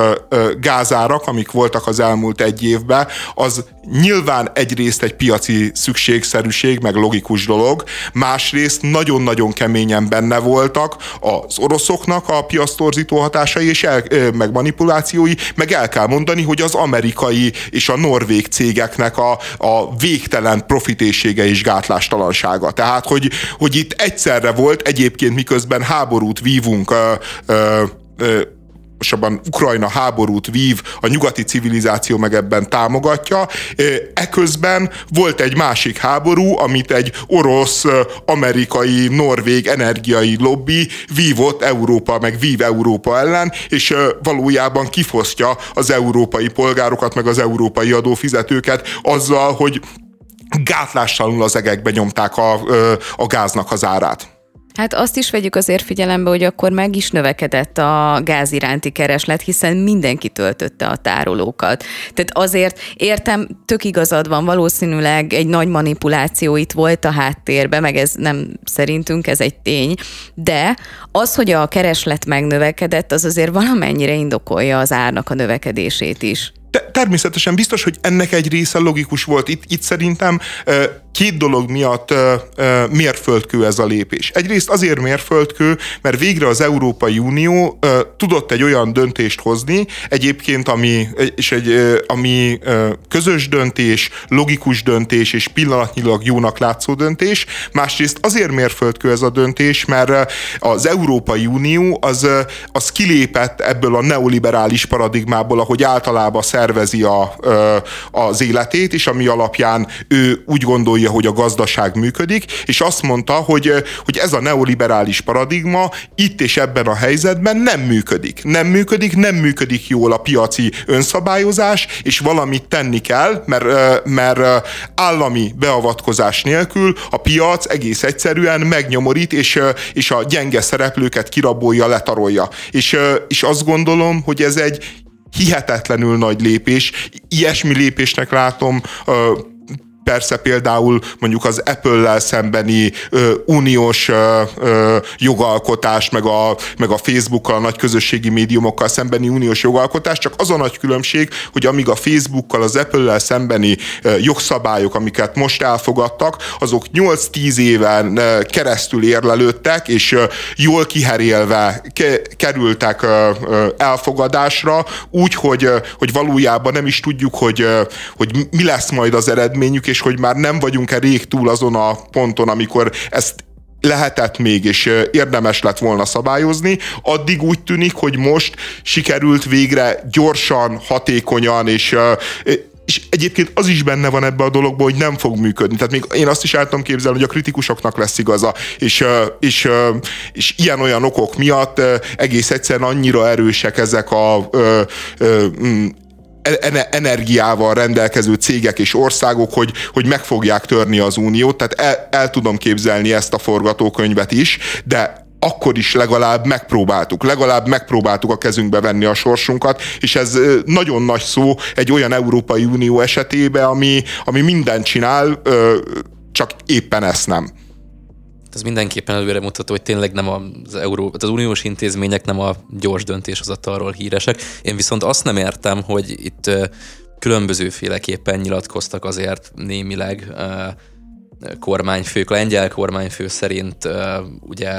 gázárak, amik voltak az elmúlt egy évben, az nyilván egyrészt egy piaci szükségszerűség, meg logikus dolog, másrészt nagyon-nagyon keményen benne voltak az oroszoknak a piasztorzító hatásai és el, meg manipulációi, meg el kell mondani, hogy az amerikai és a norvég cégeknek a, a végtelen profitésége és gátlástalansága. Tehát, hogy, hogy itt egyszerre volt egyébként miközben háborút vívunk ö, ö, Ukrajna háborút vív, a nyugati civilizáció meg ebben támogatja. Eközben volt egy másik háború, amit egy orosz, amerikai, norvég energiai lobby vívott Európa, meg vív Európa ellen, és valójában kifosztja az európai polgárokat, meg az európai adófizetőket azzal, hogy gátlástalanul az egekbe nyomták a, a gáznak az árát. Hát azt is vegyük azért figyelembe, hogy akkor meg is növekedett a gáz iránti kereslet, hiszen mindenki töltötte a tárolókat. Tehát azért értem, tök igazad van, valószínűleg egy nagy manipuláció itt volt a háttérben, meg ez nem szerintünk, ez egy tény, de az, hogy a kereslet megnövekedett, az azért valamennyire indokolja az árnak a növekedését is. Természetesen biztos, hogy ennek egy része logikus volt. Itt, itt szerintem két dolog miatt mérföldkő ez a lépés. Egyrészt azért mérföldkő, mert végre az Európai Unió tudott egy olyan döntést hozni, egyébként ami, és egy, ami közös döntés, logikus döntés és pillanatnyilag jónak látszó döntés. Másrészt azért mérföldkő ez a döntés, mert az Európai Unió az, az kilépett ebből a neoliberális paradigmából, ahogy általában szervezi a, az életét, és ami alapján ő úgy gondolja, hogy a gazdaság működik, és azt mondta, hogy, hogy ez a neoliberális paradigma itt és ebben a helyzetben nem működik. Nem működik, nem működik jól a piaci önszabályozás, és valamit tenni kell, mert, mert állami beavatkozás nélkül a piac egész egyszerűen megnyomorít, és, és a gyenge szereplőket kirabolja, letarolja. És, és azt gondolom, hogy ez egy hihetetlenül nagy lépés. Ilyesmi lépésnek látom persze például mondjuk az Apple-lel szembeni ö, uniós ö, ö, jogalkotás, meg a, meg a Facebookkal, a nagy közösségi médiumokkal szembeni uniós jogalkotás, csak az a nagy különbség, hogy amíg a Facebookkal, az Apple-lel szembeni ö, jogszabályok, amiket most elfogadtak, azok 8-10 éven ö, keresztül érlelődtek, és ö, jól kiherélve ke, kerültek ö, ö, elfogadásra, úgy, hogy, ö, hogy valójában nem is tudjuk, hogy, ö, hogy mi lesz majd az eredményük, és és hogy már nem vagyunk-e rég túl azon a ponton, amikor ezt lehetett még, és érdemes lett volna szabályozni, addig úgy tűnik, hogy most sikerült végre gyorsan, hatékonyan, és és egyébként az is benne van ebbe a dologban, hogy nem fog működni. Tehát még én azt is el tudom képzelni, hogy a kritikusoknak lesz igaza, és, és, és ilyen-olyan okok miatt egész egyszerűen annyira erősek ezek a energiával rendelkező cégek és országok, hogy, hogy meg fogják törni az uniót, tehát el, el tudom képzelni ezt a forgatókönyvet is, de akkor is legalább megpróbáltuk, legalább megpróbáltuk a kezünkbe venni a sorsunkat, és ez nagyon nagy szó egy olyan Európai Unió esetében, ami, ami mindent csinál, csak éppen ezt nem ez mindenképpen előre mutató, hogy tényleg nem az, Euró, az uniós intézmények nem a gyors döntéshozatalról híresek. Én viszont azt nem értem, hogy itt különbözőféleképpen nyilatkoztak azért némileg kormányfők, a lengyel kormányfő szerint ugye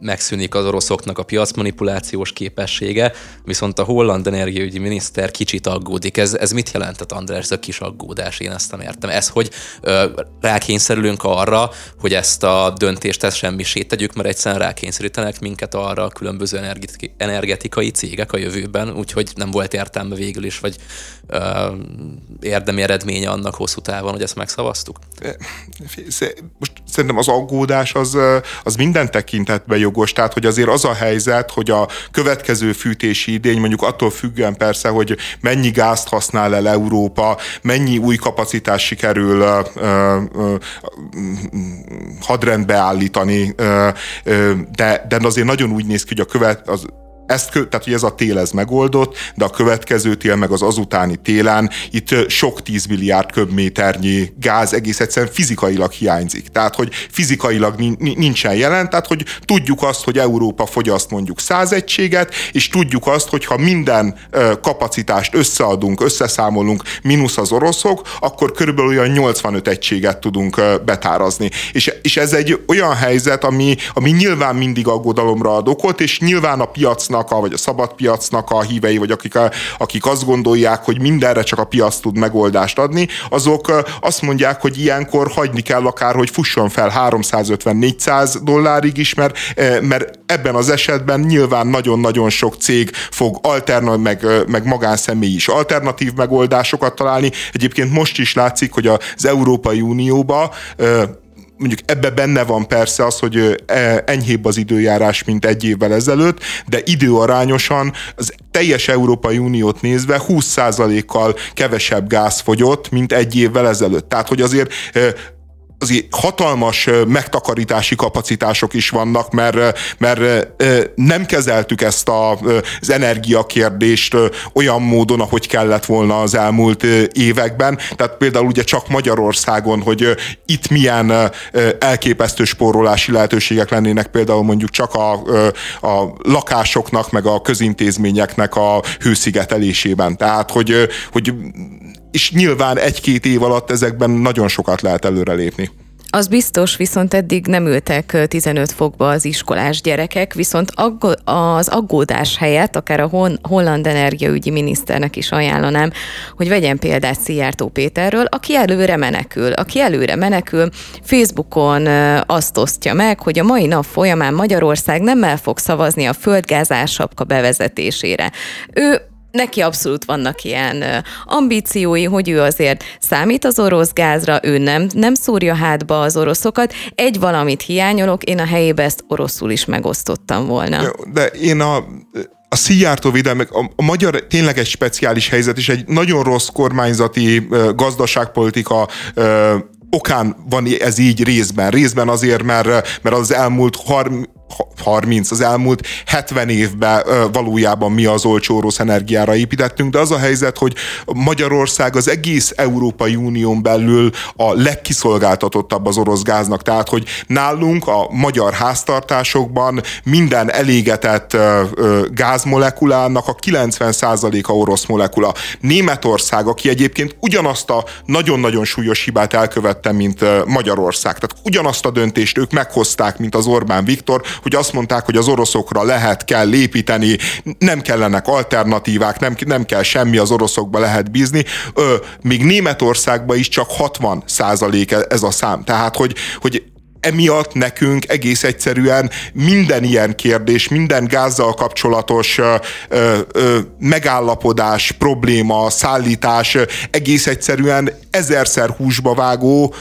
megszűnik az oroszoknak a piacmanipulációs képessége, viszont a holland energiaügyi miniszter kicsit aggódik. Ez, ez mit jelentett, András, a kis aggódás? Én ezt nem értem. Ez, hogy ö, rákényszerülünk arra, hogy ezt a döntést ezt semmisét tegyük, mert egyszerűen rákényszerítenek minket arra a különböző energetikai cégek a jövőben, úgyhogy nem volt értelme végül is, vagy ö, érdemi eredménye annak hosszú távon, hogy ezt megszavaztuk? Most szerintem az aggódás az, az minden tekintetben jó jogos, tehát hogy azért az a helyzet, hogy a következő fűtési idény mondjuk attól függően persze, hogy mennyi gázt használ el Európa, mennyi új kapacitás sikerül hadrendbe állítani, de, de azért nagyon úgy néz ki, hogy a követ, az ezt, tehát hogy ez a tél ez megoldott, de a következő tél, meg az azutáni télen itt sok tízmilliárd köbméternyi gáz egész egyszerűen fizikailag hiányzik. Tehát, hogy fizikailag nincsen jelen, tehát, hogy tudjuk azt, hogy Európa fogyaszt mondjuk száz egységet, és tudjuk azt, hogy ha minden kapacitást összeadunk, összeszámolunk, mínusz az oroszok, akkor körülbelül olyan 85 egységet tudunk betárazni. És, és ez egy olyan helyzet, ami, ami nyilván mindig aggodalomra ad okot, és nyilván a piacnak piacnak, a, vagy a szabad piacnak a hívei, vagy akik, a, akik azt gondolják, hogy mindenre csak a piac tud megoldást adni, azok azt mondják, hogy ilyenkor hagyni kell akár, hogy fusson fel 350-400 dollárig is, mert, mert ebben az esetben nyilván nagyon-nagyon sok cég fog alternatív, meg, meg magánszemély is alternatív megoldásokat találni. Egyébként most is látszik, hogy az Európai Unióba mondjuk ebbe benne van persze az, hogy e, enyhébb az időjárás, mint egy évvel ezelőtt, de időarányosan az teljes Európai Uniót nézve 20%-kal kevesebb gáz fogyott, mint egy évvel ezelőtt. Tehát, hogy azért azért hatalmas megtakarítási kapacitások is vannak, mert, mert nem kezeltük ezt a, az energiakérdést olyan módon, ahogy kellett volna az elmúlt években. Tehát például ugye csak Magyarországon, hogy itt milyen elképesztő spórolási lehetőségek lennének például mondjuk csak a, a lakásoknak, meg a közintézményeknek a hőszigetelésében. Tehát, hogy, hogy és nyilván egy-két év alatt ezekben nagyon sokat lehet előrelépni. Az biztos, viszont eddig nem ültek 15 fokba az iskolás gyerekek, viszont az aggódás helyett, akár a holland energiaügyi miniszternek is ajánlanám, hogy vegyen példát Szijjártó Péterről, aki előre menekül. Aki előre menekül, Facebookon azt osztja meg, hogy a mai nap folyamán Magyarország nem el fog szavazni a földgázársapka bevezetésére. Ő neki abszolút vannak ilyen ambíciói, hogy ő azért számít az orosz gázra, ő nem, nem szúrja hátba az oroszokat. Egy valamit hiányolok, én a helyébe ezt oroszul is megosztottam volna. De én a a Szijjártó védelmek, a, a magyar tényleg egy speciális helyzet, és egy nagyon rossz kormányzati gazdaságpolitika okán van ez így részben. Részben azért, mert, mert az elmúlt 30, az elmúlt 70 évben valójában mi az olcsó orosz energiára építettünk, de az a helyzet, hogy Magyarország az egész Európai Unión belül a legkiszolgáltatottabb az orosz gáznak, tehát hogy nálunk a magyar háztartásokban minden elégetett gázmolekulának a 90%-a orosz molekula. Németország, aki egyébként ugyanazt a nagyon-nagyon súlyos hibát elkövette, mint Magyarország, tehát ugyanazt a döntést ők meghozták, mint az Orbán Viktor, hogy azt mondták, hogy az oroszokra lehet, kell építeni, nem kellenek alternatívák, nem, nem kell semmi, az oroszokba lehet bízni. Ö, még Németországban is csak 60 százalék ez a szám. Tehát, hogy, hogy emiatt nekünk egész egyszerűen minden ilyen kérdés, minden gázzal kapcsolatos ö, ö, megállapodás, probléma, szállítás egész egyszerűen ezerszer húsba vágó,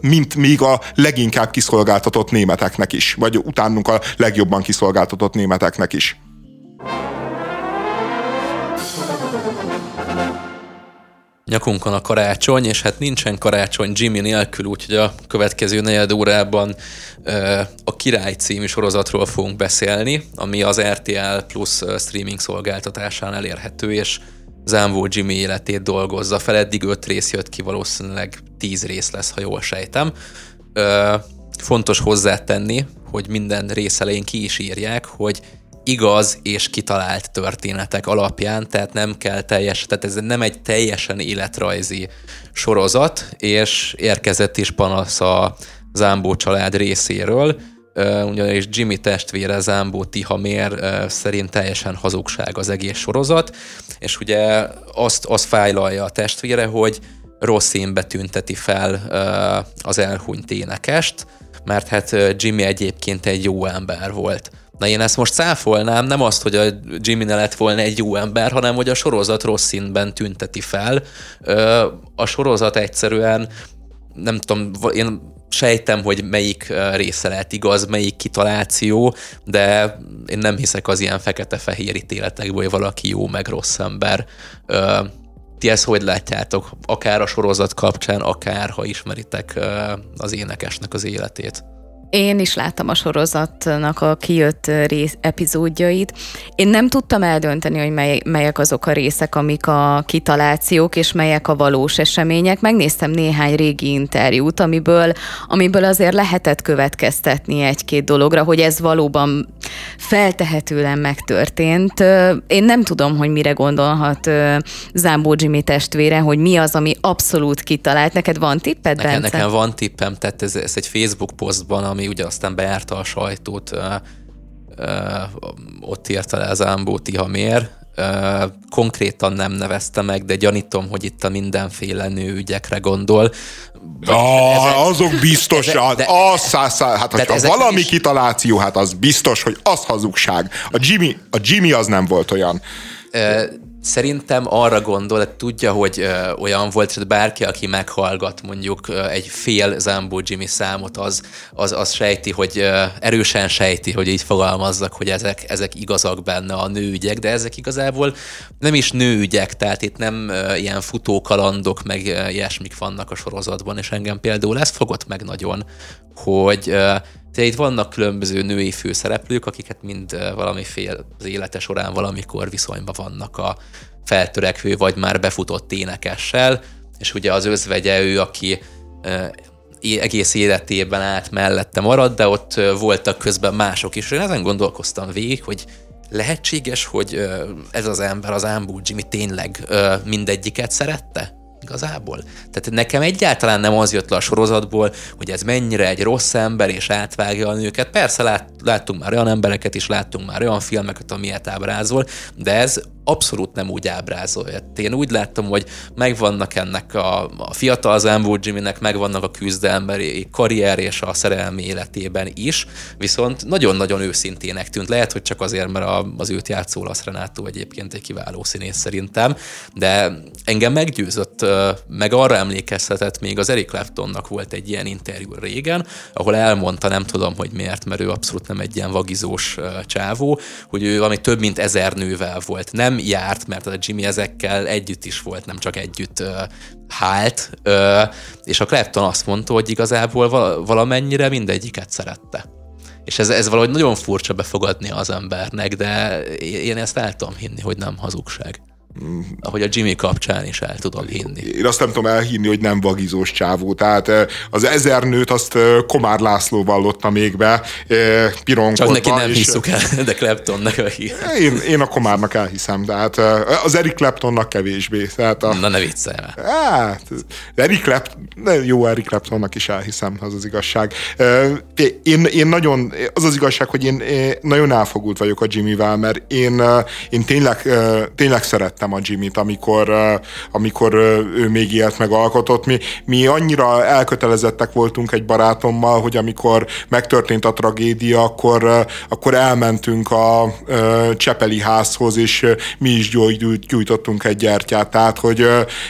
mint még a leginkább kiszolgáltatott németeknek is, vagy utánunk a legjobban kiszolgáltatott németeknek is. Nyakunkon a karácsony, és hát nincsen karácsony Jimmy nélkül, úgyhogy a következő negyed órában a Király című sorozatról fogunk beszélni, ami az RTL Plus streaming szolgáltatásán elérhető, és Zambó Jimmy életét dolgozza fel. Eddig öt rész jött ki, valószínűleg tíz rész lesz, ha jól sejtem. Fontos hozzátenni, hogy minden rész elején ki is írják, hogy igaz és kitalált történetek alapján, tehát nem kell teljes, tehát ez nem egy teljesen életrajzi sorozat, és érkezett is panasz a Zámbó család részéről, ugyanis Jimmy testvére Zámbó Tihamér szerint teljesen hazugság az egész sorozat, és ugye azt, azt fájlalja a testvére, hogy rossz színbe tünteti fel az elhunyt énekest, mert hát Jimmy egyébként egy jó ember volt. Na én ezt most száfolnám, nem azt, hogy a Jimmy ne lett volna egy jó ember, hanem hogy a sorozat rossz színben tünteti fel. A sorozat egyszerűen, nem tudom, én sejtem, hogy melyik része lehet igaz, melyik kitaláció, de én nem hiszek az ilyen fekete-fehér ítéletekből, hogy valaki jó meg rossz ember. Ti ezt hogy látjátok? Akár a sorozat kapcsán, akár ha ismeritek az énekesnek az életét. Én is láttam a sorozatnak a kijött rész, epizódjait. Én nem tudtam eldönteni, hogy mely, melyek azok a részek, amik a kitalációk, és melyek a valós események. Megnéztem néhány régi interjút, amiből, amiből azért lehetett következtetni egy-két dologra, hogy ez valóban feltehetően megtörtént. Én nem tudom, hogy mire gondolhat Zámbó Jimmy testvére, hogy mi az, ami abszolút kitalált. Neked van tipped, nekem, Bence? Nekem van tippem, tehát ez, ez egy Facebook posztban, ami ugye aztán bejárta a sajtót, ö, ö, ott írta le az Ámbó Tihamér, Uh, konkrétan nem nevezte meg, de gyanítom, hogy itt a mindenféle nőügyekre gondol. Ah, ezek, azok biztos, ezek, hát, de, az száz, száz, hát ha valami is... kitaláció, hát az biztos, hogy az hazugság. A Jimmy, a Jimmy az nem volt olyan. Szerintem arra gondol, hogy tudja, hogy ö, olyan volt, hogy bárki, aki meghallgat mondjuk ö, egy fél Zambo Jimmy számot, az, az, az sejti, hogy ö, erősen sejti, hogy így fogalmazzak, hogy ezek, ezek igazak benne a nőügyek, de ezek igazából nem is nőügyek, tehát itt nem ö, ilyen futókalandok, meg ö, ilyesmik vannak a sorozatban, és engem például ez fogott meg nagyon, hogy ö, tehát itt vannak különböző női főszereplők, akiket mind valamiféle az élete során valamikor viszonyban vannak a feltörekvő vagy már befutott énekessel, és ugye az özvegye ő, aki egész életében át mellette marad, de ott voltak közben mások is. Én ezen gondolkoztam végig, hogy lehetséges, hogy ez az ember, az Ámbú Jimmy tényleg mindegyiket szerette? Igazából. Tehát nekem egyáltalán nem az jött le a sorozatból, hogy ez mennyire egy rossz ember, és átvágja a nőket. Persze lát, láttunk már olyan embereket is, láttunk már olyan filmeket, amilyet ábrázol, de ez abszolút nem úgy ábrázolja. Én úgy láttam, hogy megvannak ennek a, a fiatal Zambó Jimmynek, megvannak a küzdelmbeli karrier és a szerelmi életében is, viszont nagyon-nagyon őszintének tűnt. Lehet, hogy csak azért, mert a, az őt játszó Lasz Renátó egyébként egy kiváló színész szerintem, de engem meggyőzött, meg arra emlékeztetett még az Eric Claptonnak volt egy ilyen interjú régen, ahol elmondta, nem tudom, hogy miért, mert ő abszolút nem egy ilyen vagizós csávó, hogy ő ami több mint ezer nővel volt. Nem nem járt, mert a Jimmy ezekkel együtt is volt, nem csak együtt uh, hált, uh, és a Clapton azt mondta, hogy igazából valamennyire mindegyiket szerette. És ez, ez valahogy nagyon furcsa befogadni az embernek, de én ezt el tudom hinni, hogy nem hazugság ahogy a Jimmy kapcsán is el tudom hinni. Én azt nem tudom elhinni, hogy nem vagizós csávó. Tehát az ezer nőt azt Komár László vallotta még be pironkodva. Csak neki nem és... hiszük el, de Claptonnak én, én a Komárnak elhiszem, tehát az Eric Claptonnak kevésbé. Tehát a... Na ne viccelj Hát, Eric Clapton, jó Eric Claptonnak is elhiszem, az az igazság. Én, én nagyon, az az igazság, hogy én, én nagyon elfogult vagyok a Jimmyvel, mert én, én tényleg, tényleg szerettem szerettem a Jimmy-t, amikor, amikor ő még élt meg alkotott. Mi, mi annyira elkötelezettek voltunk egy barátommal, hogy amikor megtörtént a tragédia, akkor, akkor elmentünk a Csepeli házhoz, és mi is gyújtottunk egy gyertyát. Tehát, hogy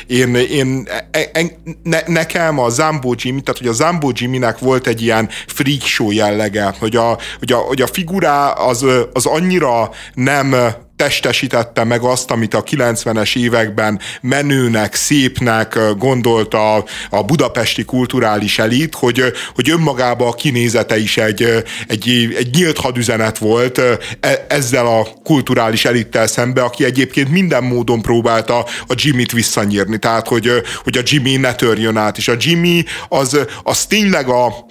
én, én e, e, ne, nekem a Zambó Jimmy, tehát hogy a Zambó Jimmy-nek volt egy ilyen freak show jellege, hogy a, hogy a, hogy a figurá az, az annyira nem testesítette meg azt, amit a 90-es években menőnek, szépnek gondolta a budapesti kulturális elit, hogy, hogy önmagában a kinézete is egy, egy, egy nyílt hadüzenet volt e, ezzel a kulturális elittel szembe, aki egyébként minden módon próbálta a Jimmy-t visszanyírni, tehát hogy, hogy a Jimmy ne törjön át, és a Jimmy az, az tényleg a,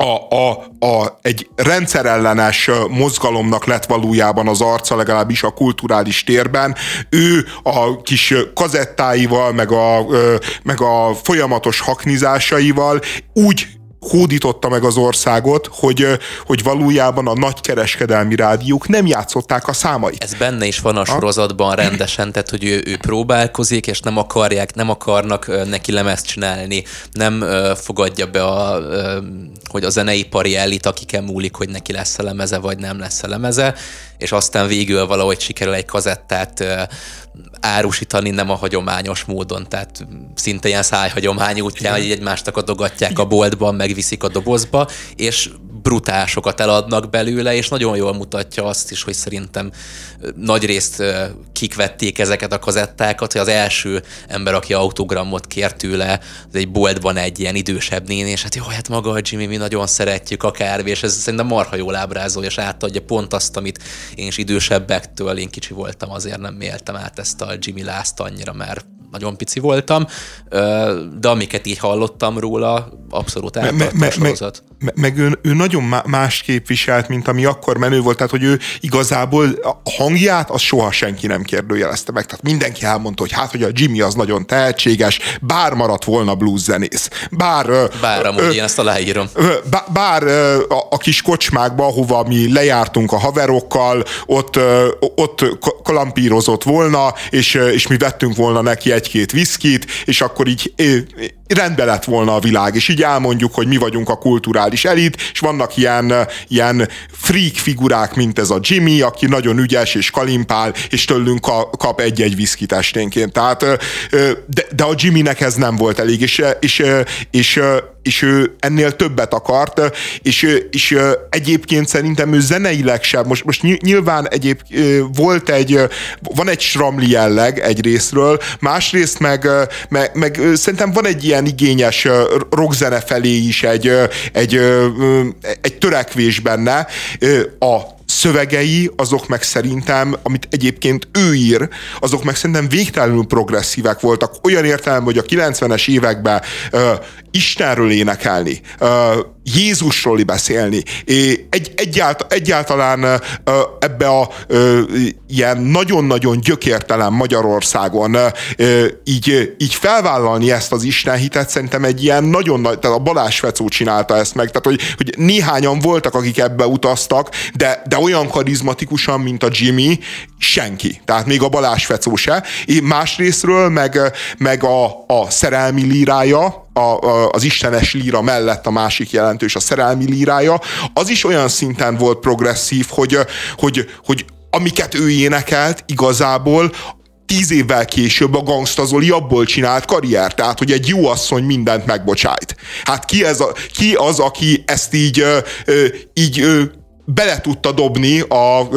a, a, a, egy rendszerellenes mozgalomnak lett valójában az arca, legalábbis a kulturális térben. Ő a kis kazettáival, meg a, meg a folyamatos haknizásaival úgy hódította meg az országot, hogy, hogy valójában a nagykereskedelmi rádiók nem játszották a számai. Ez benne is van a sorozatban rendesen, tehát hogy ő, ő próbálkozik, és nem akarják, nem akarnak neki lemezt csinálni, nem fogadja be, a, hogy a zeneipari elit, akiken múlik, hogy neki lesz a lemeze, vagy nem lesz a lemeze, és aztán végül valahogy sikerül egy kazettát árusítani nem a hagyományos módon, tehát szinte ilyen szájhagyomány útján, hogy egymást adogatják a boltban, megviszik a dobozba, és brutásokat eladnak belőle, és nagyon jól mutatja azt is, hogy szerintem nagy részt kik vették ezeket a kazettákat, hogy az első ember, aki autogramot kért tőle, az egy boltban egy ilyen idősebb nén, és hát jó, hát maga a Jimmy, mi nagyon szeretjük a kárvé, és ez szerintem marha jól ábrázolja, és átadja pont azt, amit én is idősebbektől, én kicsi voltam, azért nem méltem át ezt a Jimmy Last annyira, mert nagyon pici voltam, de amiket így hallottam róla, abszolút eltartott me, me, me, meg ő, ő nagyon más képviselt, mint ami akkor menő volt, tehát hogy ő igazából a hangját az soha senki nem kérdőjelezte meg, tehát mindenki elmondta, hogy hát, hogy a Jimmy az nagyon tehetséges, bár maradt volna blues zenész, bár... Bár amúgy ö, én ezt aláírom. Bár, bár a, a kis kocsmákba, ahova mi lejártunk a haverokkal, ott, ott kalampírozott volna, és, és mi vettünk volna neki egy-két viszkit, és akkor így rendbe lett volna a világ, és így elmondjuk, hogy mi vagyunk a kulturális elit, és vannak ilyen, ilyen freak figurák, mint ez a Jimmy, aki nagyon ügyes és kalimpál, és tőlünk kap egy-egy viszkit esténként. Tehát, de, de a Jimmynek ez nem volt elég, és, és, és és ő ennél többet akart, és, és egyébként szerintem ő zeneileg sem, most, most nyilván egyéb volt egy, van egy sramli jelleg egy részről, másrészt meg, meg, meg szerintem van egy ilyen igényes rockzene felé is egy, egy, egy törekvés benne. A szövegei, azok meg szerintem, amit egyébként ő ír, azok meg szerintem végtelenül progresszívek voltak. Olyan értelem, hogy a 90-es években Istenről énekelni, Jézusról beszélni, egy, egyált, egyáltalán ebbe a ilyen nagyon-nagyon gyökértelen Magyarországon így, így felvállalni ezt az hitet, szerintem egy ilyen nagyon nagy, tehát a Balázs Fecó csinálta ezt meg, tehát hogy, hogy néhányan voltak, akik ebbe utaztak, de, de olyan karizmatikusan, mint a Jimmy, senki. Tehát még a Balázs Fecó se. Másrésztről meg, meg a, a szerelmi lírája, a, a, az istenes líra mellett a másik jelentős a szerelmi lírája, az is olyan szinten volt progresszív, hogy, hogy, hogy amiket ő énekelt, igazából tíz évvel később a Gangsta Zoli abból csinált karrier, tehát hogy egy jó asszony mindent megbocsájt. Hát ki, ez a, ki az, aki ezt így, így bele tudta dobni a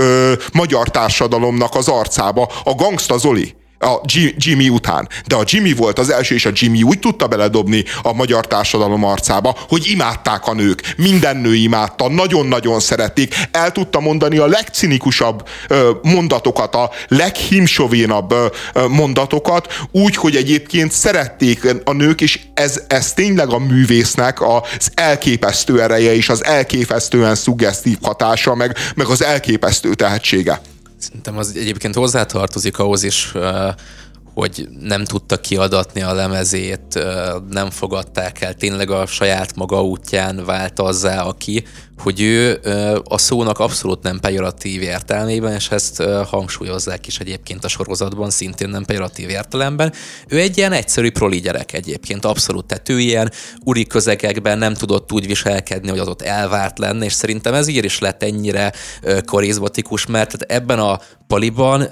magyar társadalomnak az arcába. A Gangsta Zoli a Jimmy után. De a Jimmy volt az első, és a Jimmy úgy tudta beledobni a magyar társadalom arcába, hogy imádták a nők. Minden nő imádta, nagyon-nagyon szerették. El tudta mondani a legcinikusabb mondatokat, a leghimsovénabb mondatokat, úgy, hogy egyébként szerették a nők, és ez, ez tényleg a művésznek az elképesztő ereje és az elképesztően szuggesztív hatása, meg, meg az elképesztő tehetsége. Szerintem az egyébként hozzátartozik ahhoz is, hogy nem tudta kiadatni a lemezét, nem fogadták el, tényleg a saját maga útján vált azzá, aki, hogy ő a szónak abszolút nem pejoratív értelmében, és ezt hangsúlyozzák is egyébként a sorozatban, szintén nem pejoratív értelemben. Ő egy ilyen egyszerű proli gyerek egyébként, abszolút, tehát ő ilyen uri közegekben nem tudott úgy viselkedni, hogy az ott elvárt lenne, és szerintem ez így is lett ennyire karizmatikus, mert ebben a paliban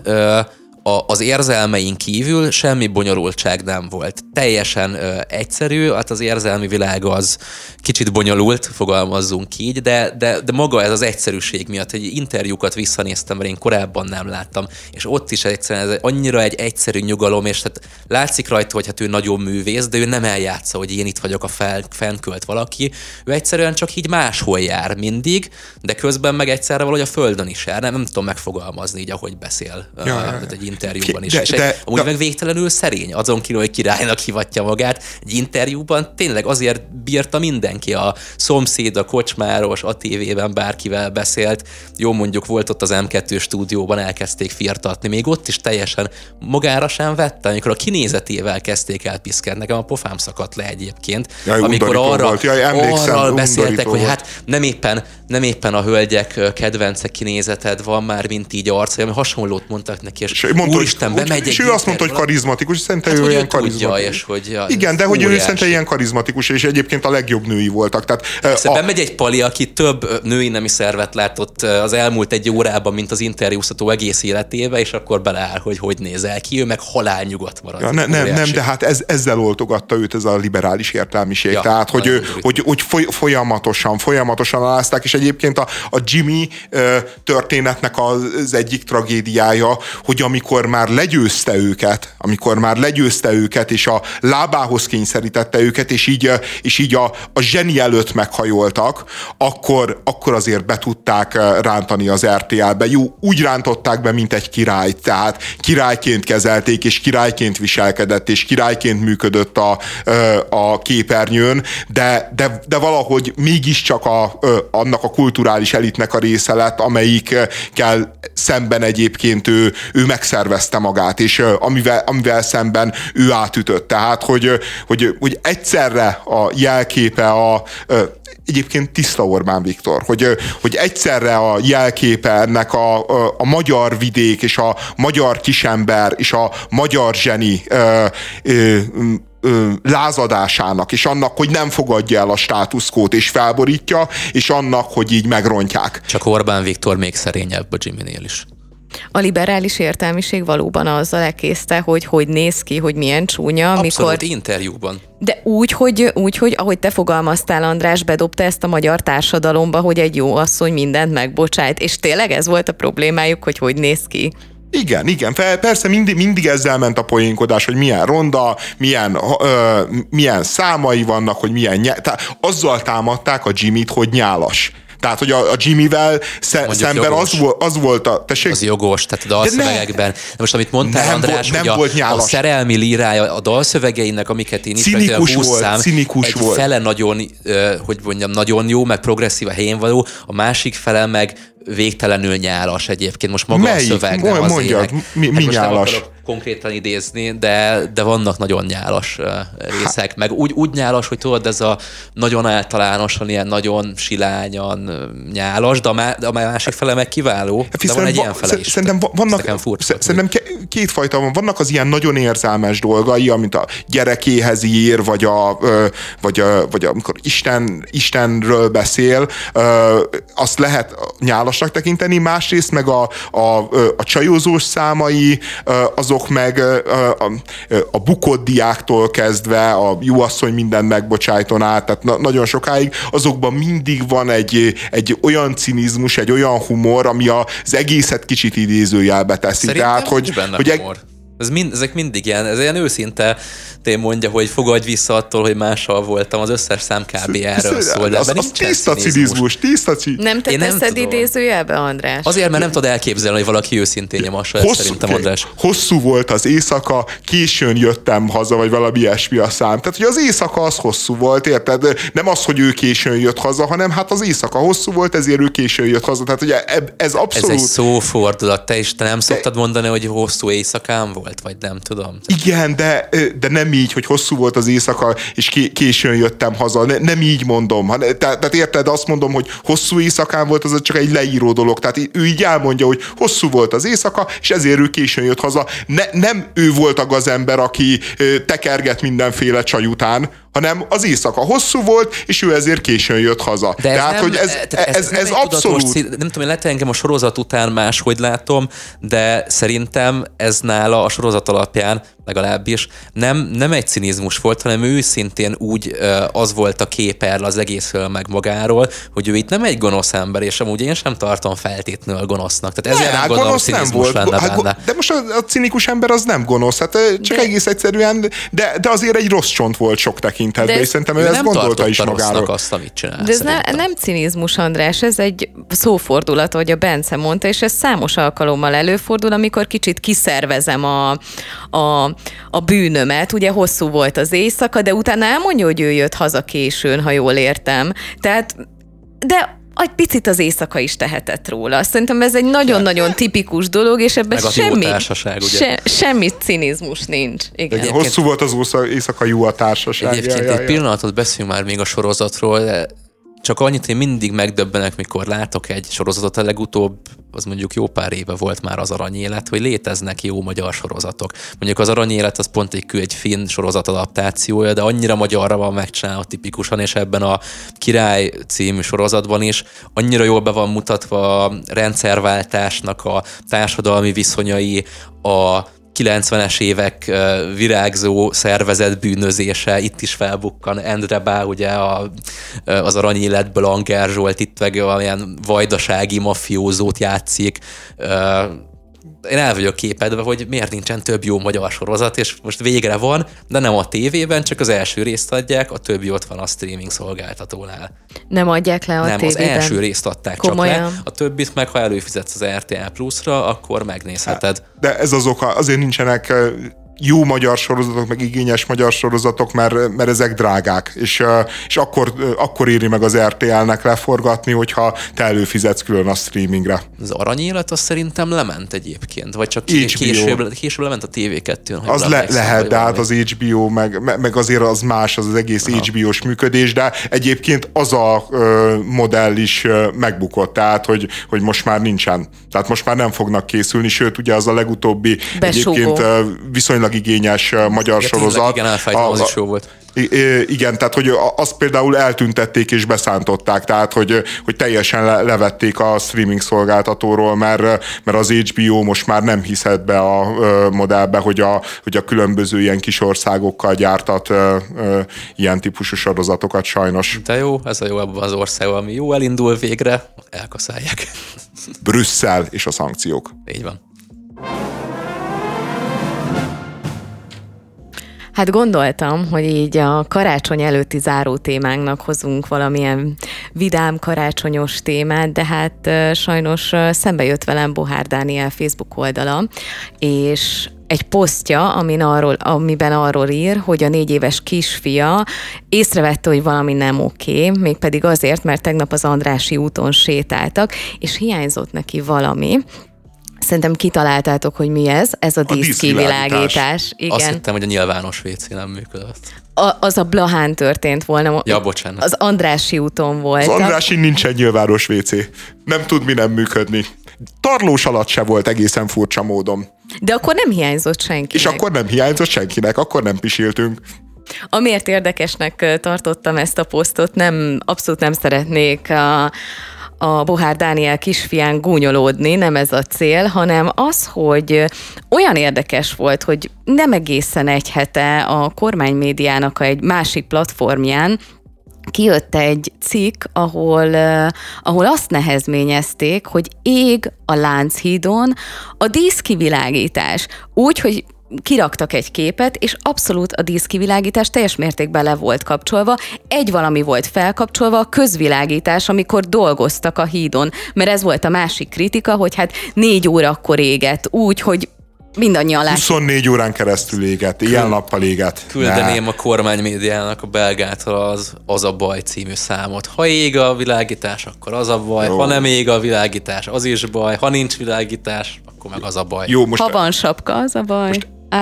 a, az érzelmeink kívül semmi bonyolultság nem volt. Teljesen ö, egyszerű, hát az érzelmi világ az kicsit bonyolult, fogalmazzunk így, de, de, de maga ez az egyszerűség miatt, hogy interjúkat visszanéztem, mert én korábban nem láttam, és ott is egyszerűen ez annyira egy egyszerű nyugalom, és hát látszik rajta, hogy hát ő nagyon művész, de ő nem eljátsza, hogy én itt vagyok a fel, fennkölt valaki, ő egyszerűen csak így máshol jár mindig, de közben meg egyszerre valahogy a földön is jár, nem, nem tudom megfogalmazni így, ahogy beszél ja, uh, egy interjúban is. De, és de, egy, amúgy de, meg végtelenül szerény, azon kívül, hogy királynak hivatja magát, egy interjúban tényleg azért bírta mindenki, a szomszéd, a kocsmáros, a tévében bárkivel beszélt, jó mondjuk volt ott az M2 stúdióban, elkezdték firtatni, még ott is teljesen magára sem vette, amikor a kinézetével kezdték el piszkálni, nekem a pofám szakadt le egyébként, Jaj, amikor arra, Jaj, arra beszéltek, hogy hát nem éppen, nem éppen a hölgyek kedvence kinézeted van már, mint így arca, ami hasonlót mondtak neki, és, és mondta, úristen, hogy, bemegy És ő azt mondta, hogy karizmatikus, és szerintem hát, ő ilyen karizmatikus. és hogy, ja, Igen, de hogy ő szerintem ilyen karizmatikus, és egyébként a legjobb női voltak. Tehát, Persze, a... bemegy egy pali, aki több női nemi szervet látott az elmúlt egy órában, mint az interjúztató egész életébe, és akkor beleáll, hogy hogy nézel ki, ő meg halál nyugodt marad. Ja, ne, nem, nem, de hát ez, ezzel oltogatta őt ez a liberális értelmiség. Ja, Tehát, hogy, ő, hogy, hogy folyamatosan, folyamatosan alázták, és egyébként a, a Jimmy történetnek az egyik tragédiája, hogy amikor már legyőzte őket, amikor már legyőzte őket, és a lábához kényszerítette őket, és így, és így a, a zseni előtt meghajoltak, akkor, akkor azért be tudták rántani az RTL-be. Jó, úgy rántották be, mint egy király, tehát királyként kezelték, és királyként viselkedett, és királyként működött a, a képernyőn, de, de, de valahogy mégiscsak a, annak a kulturális elitnek a része lett, amelyikkel szemben egyébként ő, ő megszervezte magát, és amivel, amivel szemben ő átütött. Tehát, hogy, hogy, hogy egyszerre a jelképe a egyébként tiszta Orbán Viktor, hogy, hogy egyszerre a jelképe ennek a, a, a magyar vidék és a magyar kisember és a magyar zseni ö, ö, ö, lázadásának, és annak, hogy nem fogadja el a státuszkót, és felborítja, és annak, hogy így megrontják. Csak Orbán Viktor még szerényebb a Jimmy-nél is. A liberális értelmiség valóban azzal elkészte, hogy hogy néz ki, hogy milyen csúnya. Abszolút mikor... interjúban. De úgy hogy, úgy, hogy ahogy te fogalmaztál, András, bedobta ezt a magyar társadalomba, hogy egy jó asszony mindent megbocsájt, és tényleg ez volt a problémájuk, hogy hogy néz ki. Igen, igen, persze mindig, mindig ezzel ment a poénkodás, hogy milyen ronda, milyen, ö, milyen számai vannak, hogy milyen. Tehát azzal támadták a Jimmy-t, hogy nyálas. Tehát, hogy a, a Jimmy-vel sze, szemben az, az volt a... Tessék? Az jogos, tehát a dalszövegekben. De, de most, amit mondtál, nem András, volt, nem hogy volt a, a szerelmi lírája a dalszövegeinek, amiket én cinikus volt, szám, cinikus egy volt. fele nagyon, hogy mondjam, nagyon jó, meg progresszív a helyén való, a másik fele meg végtelenül nyálas egyébként. Most maga Melyik? a szöveg, nem az Mondjad, mi, mi hát nyálas? Konkrétan idézni, de, de vannak nagyon nyálas részek, meg úgy, úgy nyálas, hogy tudod, ez a nagyon általánosan, ilyen nagyon silányan nyálas, de a, má, de a másik fele meg kiváló, hát, de van egy ilyen fele is. Szerintem vannak, szerintem kétfajta van. Vannak az ilyen nagyon érzelmes dolgai, amit a gyerekéhez ír, vagy, a, vagy, a, vagy amikor Isten, Istenről beszél, azt lehet nyálasnak tekinteni, másrészt meg a, a, a csajozós számai, azok azok meg a, a, a bukott diáktól kezdve a jó asszony minden megbocsájton át, tehát na, nagyon sokáig, azokban mindig van egy, egy olyan cinizmus, egy olyan humor, ami az egészet kicsit idézőjelbe teszi. Szerintem tehát, hogy, hogy humor. Ez mind, ezek mindig ilyen, ez ilyen őszinte én mondja, hogy fogadj vissza attól, hogy mással voltam, az összes szám kb. erről szól. De az, az tiszta cinizmus, tiszta cinizmus. Nem te teszed idézőjelbe, András? Azért, mert nem tudod elképzelni, hogy valaki őszintén nyomassa ezt szerintem, András. Hosszú volt az éjszaka, későn jöttem haza, vagy valami ilyesmi a szám. Tehát, hogy az éjszaka az hosszú volt, érted? Nem az, hogy ő későn jött haza, hanem hát az éjszaka hosszú volt, ezért ő későn jött haza. Tehát ugye ez abszolút... Ez egy szófordulat. Te is te nem szoktad mondani, hogy hosszú éjszakám volt? Volt, vagy nem tudom. Igen, de, de nem így, hogy hosszú volt az éjszaka, és későn jöttem haza. Ne, nem így mondom. Tehát, érted, azt mondom, hogy hosszú éjszakán volt, az csak egy leíró dolog. Tehát ő így elmondja, hogy hosszú volt az éjszaka, és ezért ő későn jött haza. Ne, nem ő volt a gazember, aki tekerget mindenféle csaj után, hanem az éjszaka hosszú volt, és ő ezért későn jött haza. De ez Tehát, nem, hogy ez, ez, ez, ez, nem ez tudatos abszolút... cél- Nem tudom, lehet engem a sorozat után máshogy látom, de szerintem ez nála a sorozat alapján legalábbis nem, nem egy cinizmus volt, hanem ő szintén úgy az volt a kép erről az egész meg magáról, hogy ő itt nem egy gonosz ember, és amúgy én sem tartom feltétlenül gonosznak. Tehát ezért Ne, nem hát gondolom, gonosz nem cinizmus volt. lenne Hát, benne. de most a, a cinikus ember az nem gonosz, hát csak De- egész egyszerűen, de, de azért egy rossz csont volt sok tekintetben, De és szerintem ő Ő ezt nem gondolta is magáról. azt, amit csinál. De ez ne, szerintem. nem cinizmus, András, ez egy szófordulat, ahogy a Bence mondta, és ez számos alkalommal előfordul, amikor kicsit kiszervezem a, a, a bűnömet. Ugye hosszú volt az éjszaka, de utána elmondja, hogy ő jött haza későn, ha jól értem. Tehát, de egy picit az éjszaka is tehetett róla. Szerintem ez egy nagyon-nagyon tipikus dolog, és ebben Meg a jó semmi, társaság, ugye? se, semmi cinizmus nincs. Igen. Igen, hosszú volt az éjszaka jó a társaság. Egyébként Ja, ja, egy ja. pillanatot beszéljünk már még a sorozatról, de csak annyit én mindig megdöbbenek, mikor látok egy sorozatot, a legutóbb, az mondjuk jó pár éve volt már az aranyélet, hogy léteznek jó magyar sorozatok. Mondjuk az aranyélet az pont egy, egy finn sorozat adaptációja, de annyira magyarra van megcsinálva tipikusan, és ebben a Király című sorozatban is annyira jól be van mutatva a rendszerváltásnak a társadalmi viszonyai, a 90-es évek virágzó szervezet bűnözése, itt is felbukkan Endre Bá, ugye a, az aranyéletből Anger Zsolt, itt meg olyan vajdasági mafiózót játszik. Én el vagyok képedve, hogy miért nincsen több jó magyar sorozat, és most végre van, de nem a tévében, csak az első részt adják, a többi ott van a streaming szolgáltatónál. Nem adják le a nem, az tévében. első részt adták csak Komolyan? le, a többit meg, ha előfizetsz az RTL Plus-ra, akkor megnézheted. De ez az oka, azért nincsenek jó magyar sorozatok, meg igényes magyar sorozatok, mert, mert ezek drágák, és, és akkor, akkor éri meg az RTL-nek leforgatni, hogyha te előfizetsz külön a streamingre. Az aranyélet az szerintem lement egyébként, vagy csak HBO. később, később lement a TV2-n. ha Az jól le, lehet, de hát az HBO, meg, me- meg azért az más, az az egész HBO-s működés, de egyébként az a ö, modell is ö, megbukott, tehát hogy, hogy most már nincsen. Tehát most már nem fognak készülni, sőt ugye az a legutóbbi Besúgó. egyébként ö, viszonylag igényes ö, magyar tényleg, sorozat. Igen, elfejtem, az is jó volt. Igen, tehát hogy azt például eltüntették és beszántották, tehát hogy, hogy teljesen le- levették a streaming szolgáltatóról, mert, mert az HBO most már nem hiszed be a ö, modellbe, hogy a, hogy a különböző ilyen kis országokkal gyártat ö, ö, ilyen típusú sorozatokat sajnos. De jó, ez a jó abban az országban, ami jó elindul végre, elkaszálják. Brüsszel és a szankciók. Így van. Hát gondoltam, hogy így a karácsony előtti záró témánknak hozunk valamilyen vidám karácsonyos témát, de hát sajnos szembe jött velem Bohár Dániel Facebook oldala, és egy posztja, amin arról, amiben arról ír, hogy a négy éves kisfia észrevette, hogy valami nem oké, mégpedig azért, mert tegnap az Andrási úton sétáltak, és hiányzott neki valami. Szerintem kitaláltátok, hogy mi ez, ez a, díszkivilágítás. díszkivilágítás. Igen. Azt hittem, hogy a nyilvános WC nem működött. A, az a Blahán történt volna. Ja, bocsánat. Az Andrási úton volt. Az Andrási nincsen nyilvános WC. Nem tud mi nem működni. Tarlós alatt se volt egészen furcsa módon. De akkor nem hiányzott senki. És akkor nem hiányzott senkinek, akkor nem pisiltünk. Amiért érdekesnek tartottam ezt a posztot, nem, abszolút nem szeretnék a, a Bohár Dániel kisfián gúnyolódni, nem ez a cél, hanem az, hogy olyan érdekes volt, hogy nem egészen egy hete a kormánymédiának egy másik platformján kijött egy cikk, ahol, ahol azt nehezményezték, hogy ég a Lánchídon a díszkivilágítás. Úgy, hogy kiraktak egy képet, és abszolút a díszkivilágítás teljes mértékben le volt kapcsolva. Egy valami volt felkapcsolva, a közvilágítás, amikor dolgoztak a hídon. Mert ez volt a másik kritika, hogy hát négy órakor égett, úgy, hogy mindannyian látjuk. 24 órán keresztül égett, éjjel-nappal égett. Küldeném a kormánymédiának a belgától az, az a baj című számot. Ha ég a világítás, akkor az a baj. Jó. Ha nem ég a világítás, az is baj. Ha nincs világítás, akkor meg az a baj. Jó, most Ha van sapka, az a baj.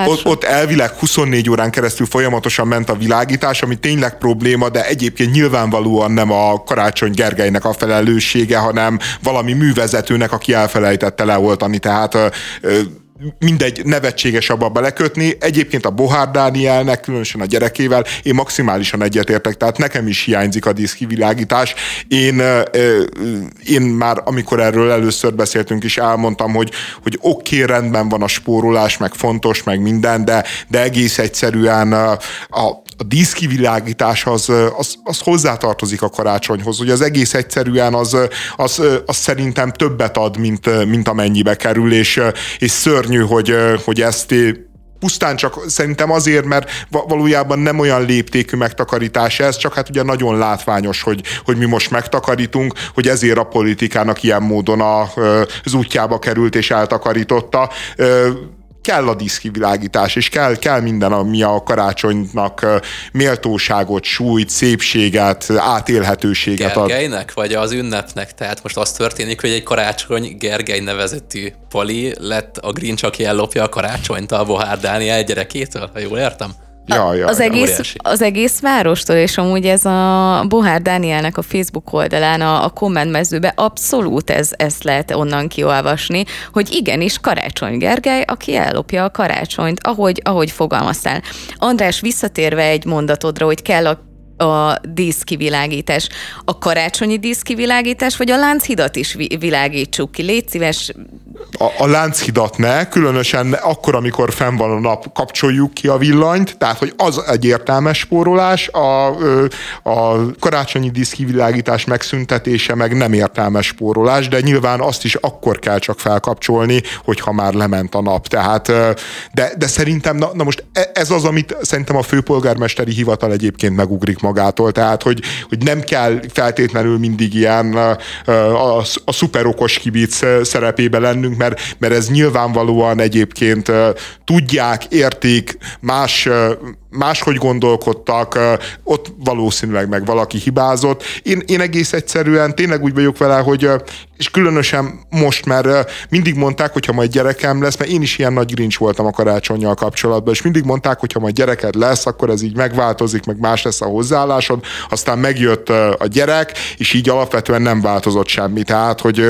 Ott, ott elvileg 24 órán keresztül folyamatosan ment a világítás, ami tényleg probléma, de egyébként nyilvánvalóan nem a Karácsony Gergelynek a felelőssége, hanem valami művezetőnek, aki elfelejtette leoltani. Tehát ö, ö, mindegy, nevetséges abba belekötni. Egyébként a Bohár Dánielnek, különösen a gyerekével én maximálisan egyetértek, tehát nekem is hiányzik a diszkivilágítás. Én, én már, amikor erről először beszéltünk is, elmondtam, hogy, hogy oké, okay, rendben van a spórolás, meg fontos, meg minden, de, de egész egyszerűen a, a a díszkivilágítás az, az, az hozzátartozik a karácsonyhoz. Ugye az egész egyszerűen az, az, az szerintem többet ad, mint, mint amennyibe kerül, és, és szörnyű, hogy, hogy ezt pusztán csak szerintem azért, mert valójában nem olyan léptékű megtakarítás ez, csak hát ugye nagyon látványos, hogy, hogy mi most megtakarítunk, hogy ezért a politikának ilyen módon a, az útjába került és eltakarította kell a diszkivilágítás, és kell, kell minden, ami a karácsonynak méltóságot, súlyt, szépséget, átélhetőséget ad. Gergelynek, vagy az ünnepnek? Tehát most az történik, hogy egy karácsony Gergely nevezetű pali lett a Grinch, aki ellopja a karácsonyt a Bohár Dániel gyerekétől, ha jól értem? Ja, ja, az, ja. Egész, az egész várostól, és amúgy ez a Bohár Dánielnek a Facebook oldalán, a, a kommentmezőben abszolút ez, ezt lehet onnan kiolvasni, hogy igenis Karácsony Gergely, aki ellopja a karácsonyt, ahogy, ahogy fogalmaztál. András, visszatérve egy mondatodra, hogy kell a a díszkivilágítás. A karácsonyi díszkivilágítás, vagy a Lánchidat is világítsuk ki? Légy szíves, a, a Lánchidat ne, különösen akkor, amikor fenn van a nap, kapcsoljuk ki a villanyt, tehát hogy az egy értelmes spórolás, a, a karácsonyi diszkivilágítás megszüntetése meg nem értelmes spórolás, de nyilván azt is akkor kell csak felkapcsolni, hogyha már lement a nap. Tehát, de, de szerintem, na, na most e, ez az, amit szerintem a főpolgármesteri hivatal egyébként megugrik magától, tehát hogy, hogy nem kell feltétlenül mindig ilyen a, a, a szuperokos kibic szerepébe lennünk, mert, mert ez nyilvánvalóan egyébként tudják, értik, más máshogy gondolkodtak, ott valószínűleg meg valaki hibázott. Én, én egész egyszerűen tényleg úgy vagyok vele, hogy és különösen most, mert mindig mondták, hogy ha majd gyerekem lesz, mert én is ilyen nagy grincs voltam a karácsonyjal kapcsolatban, és mindig mondták, hogy ha majd gyereked lesz, akkor ez így megváltozik, meg más lesz a hozzáállásod. Aztán megjött a gyerek, és így alapvetően nem változott semmi. Tehát, hogy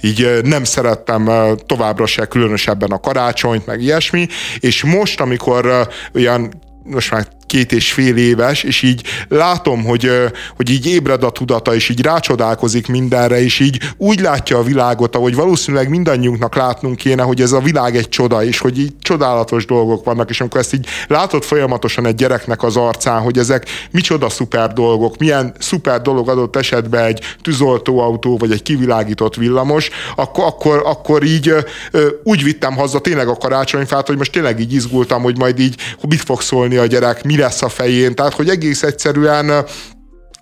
így nem szerettem továbbra se különösebben a karácsonyt, meg ilyesmi, és most, amikor olyan most már két és fél éves, és így látom, hogy, hogy így ébred a tudata, és így rácsodálkozik mindenre, és így úgy látja a világot, ahogy valószínűleg mindannyiunknak látnunk kéne, hogy ez a világ egy csoda, és hogy így csodálatos dolgok vannak, és amikor ezt így látod folyamatosan egy gyereknek az arcán, hogy ezek micsoda szuper dolgok, milyen szuper dolog adott esetben egy tűzoltóautó, vagy egy kivilágított villamos, akkor, akkor, akkor így úgy vittem haza tényleg a karácsonyfát, hogy most tényleg így izgultam, hogy majd így mit fog szólni a gyerek, mi lesz a fején. Tehát, hogy egész egyszerűen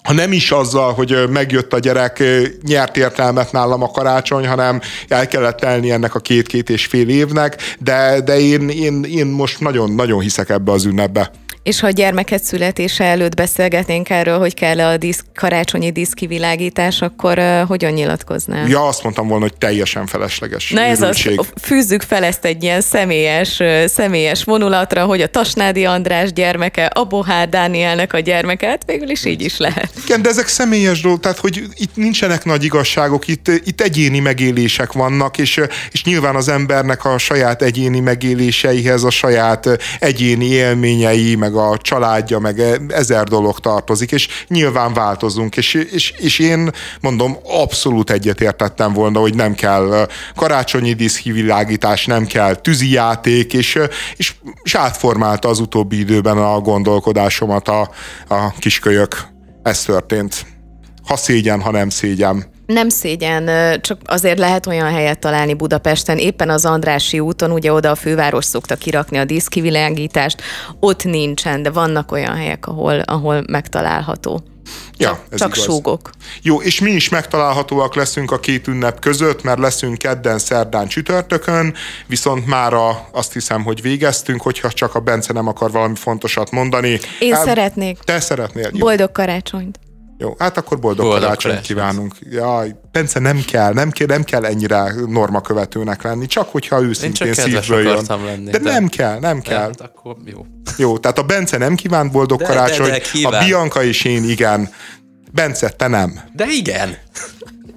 ha nem is azzal, hogy megjött a gyerek, nyert értelmet nálam a karácsony, hanem el kellett telni ennek a két-két és fél évnek, de, de én, én, én most nagyon-nagyon hiszek ebbe az ünnepbe. És ha a gyermeket születése előtt beszélgetnénk erről, hogy kell a diszk, karácsonyi diszkivilágítás, akkor uh, hogyan nyilatkoznál? Ja, azt mondtam volna, hogy teljesen felesleges. Na ez az, fűzzük fel ezt egy ilyen személyes, személyes vonulatra, hogy a Tasnádi András gyermeke, a Bohár Dánielnek a gyermeke, hát végül is így is lehet. Igen, de ezek személyes dolgok, tehát hogy itt nincsenek nagy igazságok, itt, itt egyéni megélések vannak, és, és nyilván az embernek a saját egyéni megéléseihez, a saját egyéni élményei, meg a családja, meg ezer dolog tartozik, és nyilván változunk, és, és, és én mondom, abszolút egyetértettem volna, hogy nem kell karácsonyi diszkivilágítás, nem kell tűzijáték, és, és, és átformálta az utóbbi időben a gondolkodásomat a, a kiskölyök. Ez történt. Ha szégyen, ha nem szégyen. Nem szégyen, csak azért lehet olyan helyet találni Budapesten, éppen az Andrási úton, ugye oda a főváros szokta kirakni a diszkivilágítást, ott nincsen, de vannak olyan helyek, ahol, ahol megtalálható. Ja, csak, ez csak igaz. súgok. Jó, és mi is megtalálhatóak leszünk a két ünnep között, mert leszünk kedden, szerdán, csütörtökön, viszont már azt hiszem, hogy végeztünk, hogyha csak a Bence nem akar valami fontosat mondani. Én El, szeretnék. Te szeretnél. Jó. Boldog karácsonyt. Jó, hát akkor boldog, boldog karácsonyt kívánunk. Jaj, Bence, nem kell, nem kell, nem kell ennyire normakövetőnek lenni, csak hogyha őszintén szívből jön. Lenni, de, de, nem kell, nem kell. Hát akkor jó. Jó, tehát a Bence nem kívánt boldog de, karácsony, de, de, a Bianca és én igen. Bence, te nem. De igen.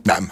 Nem.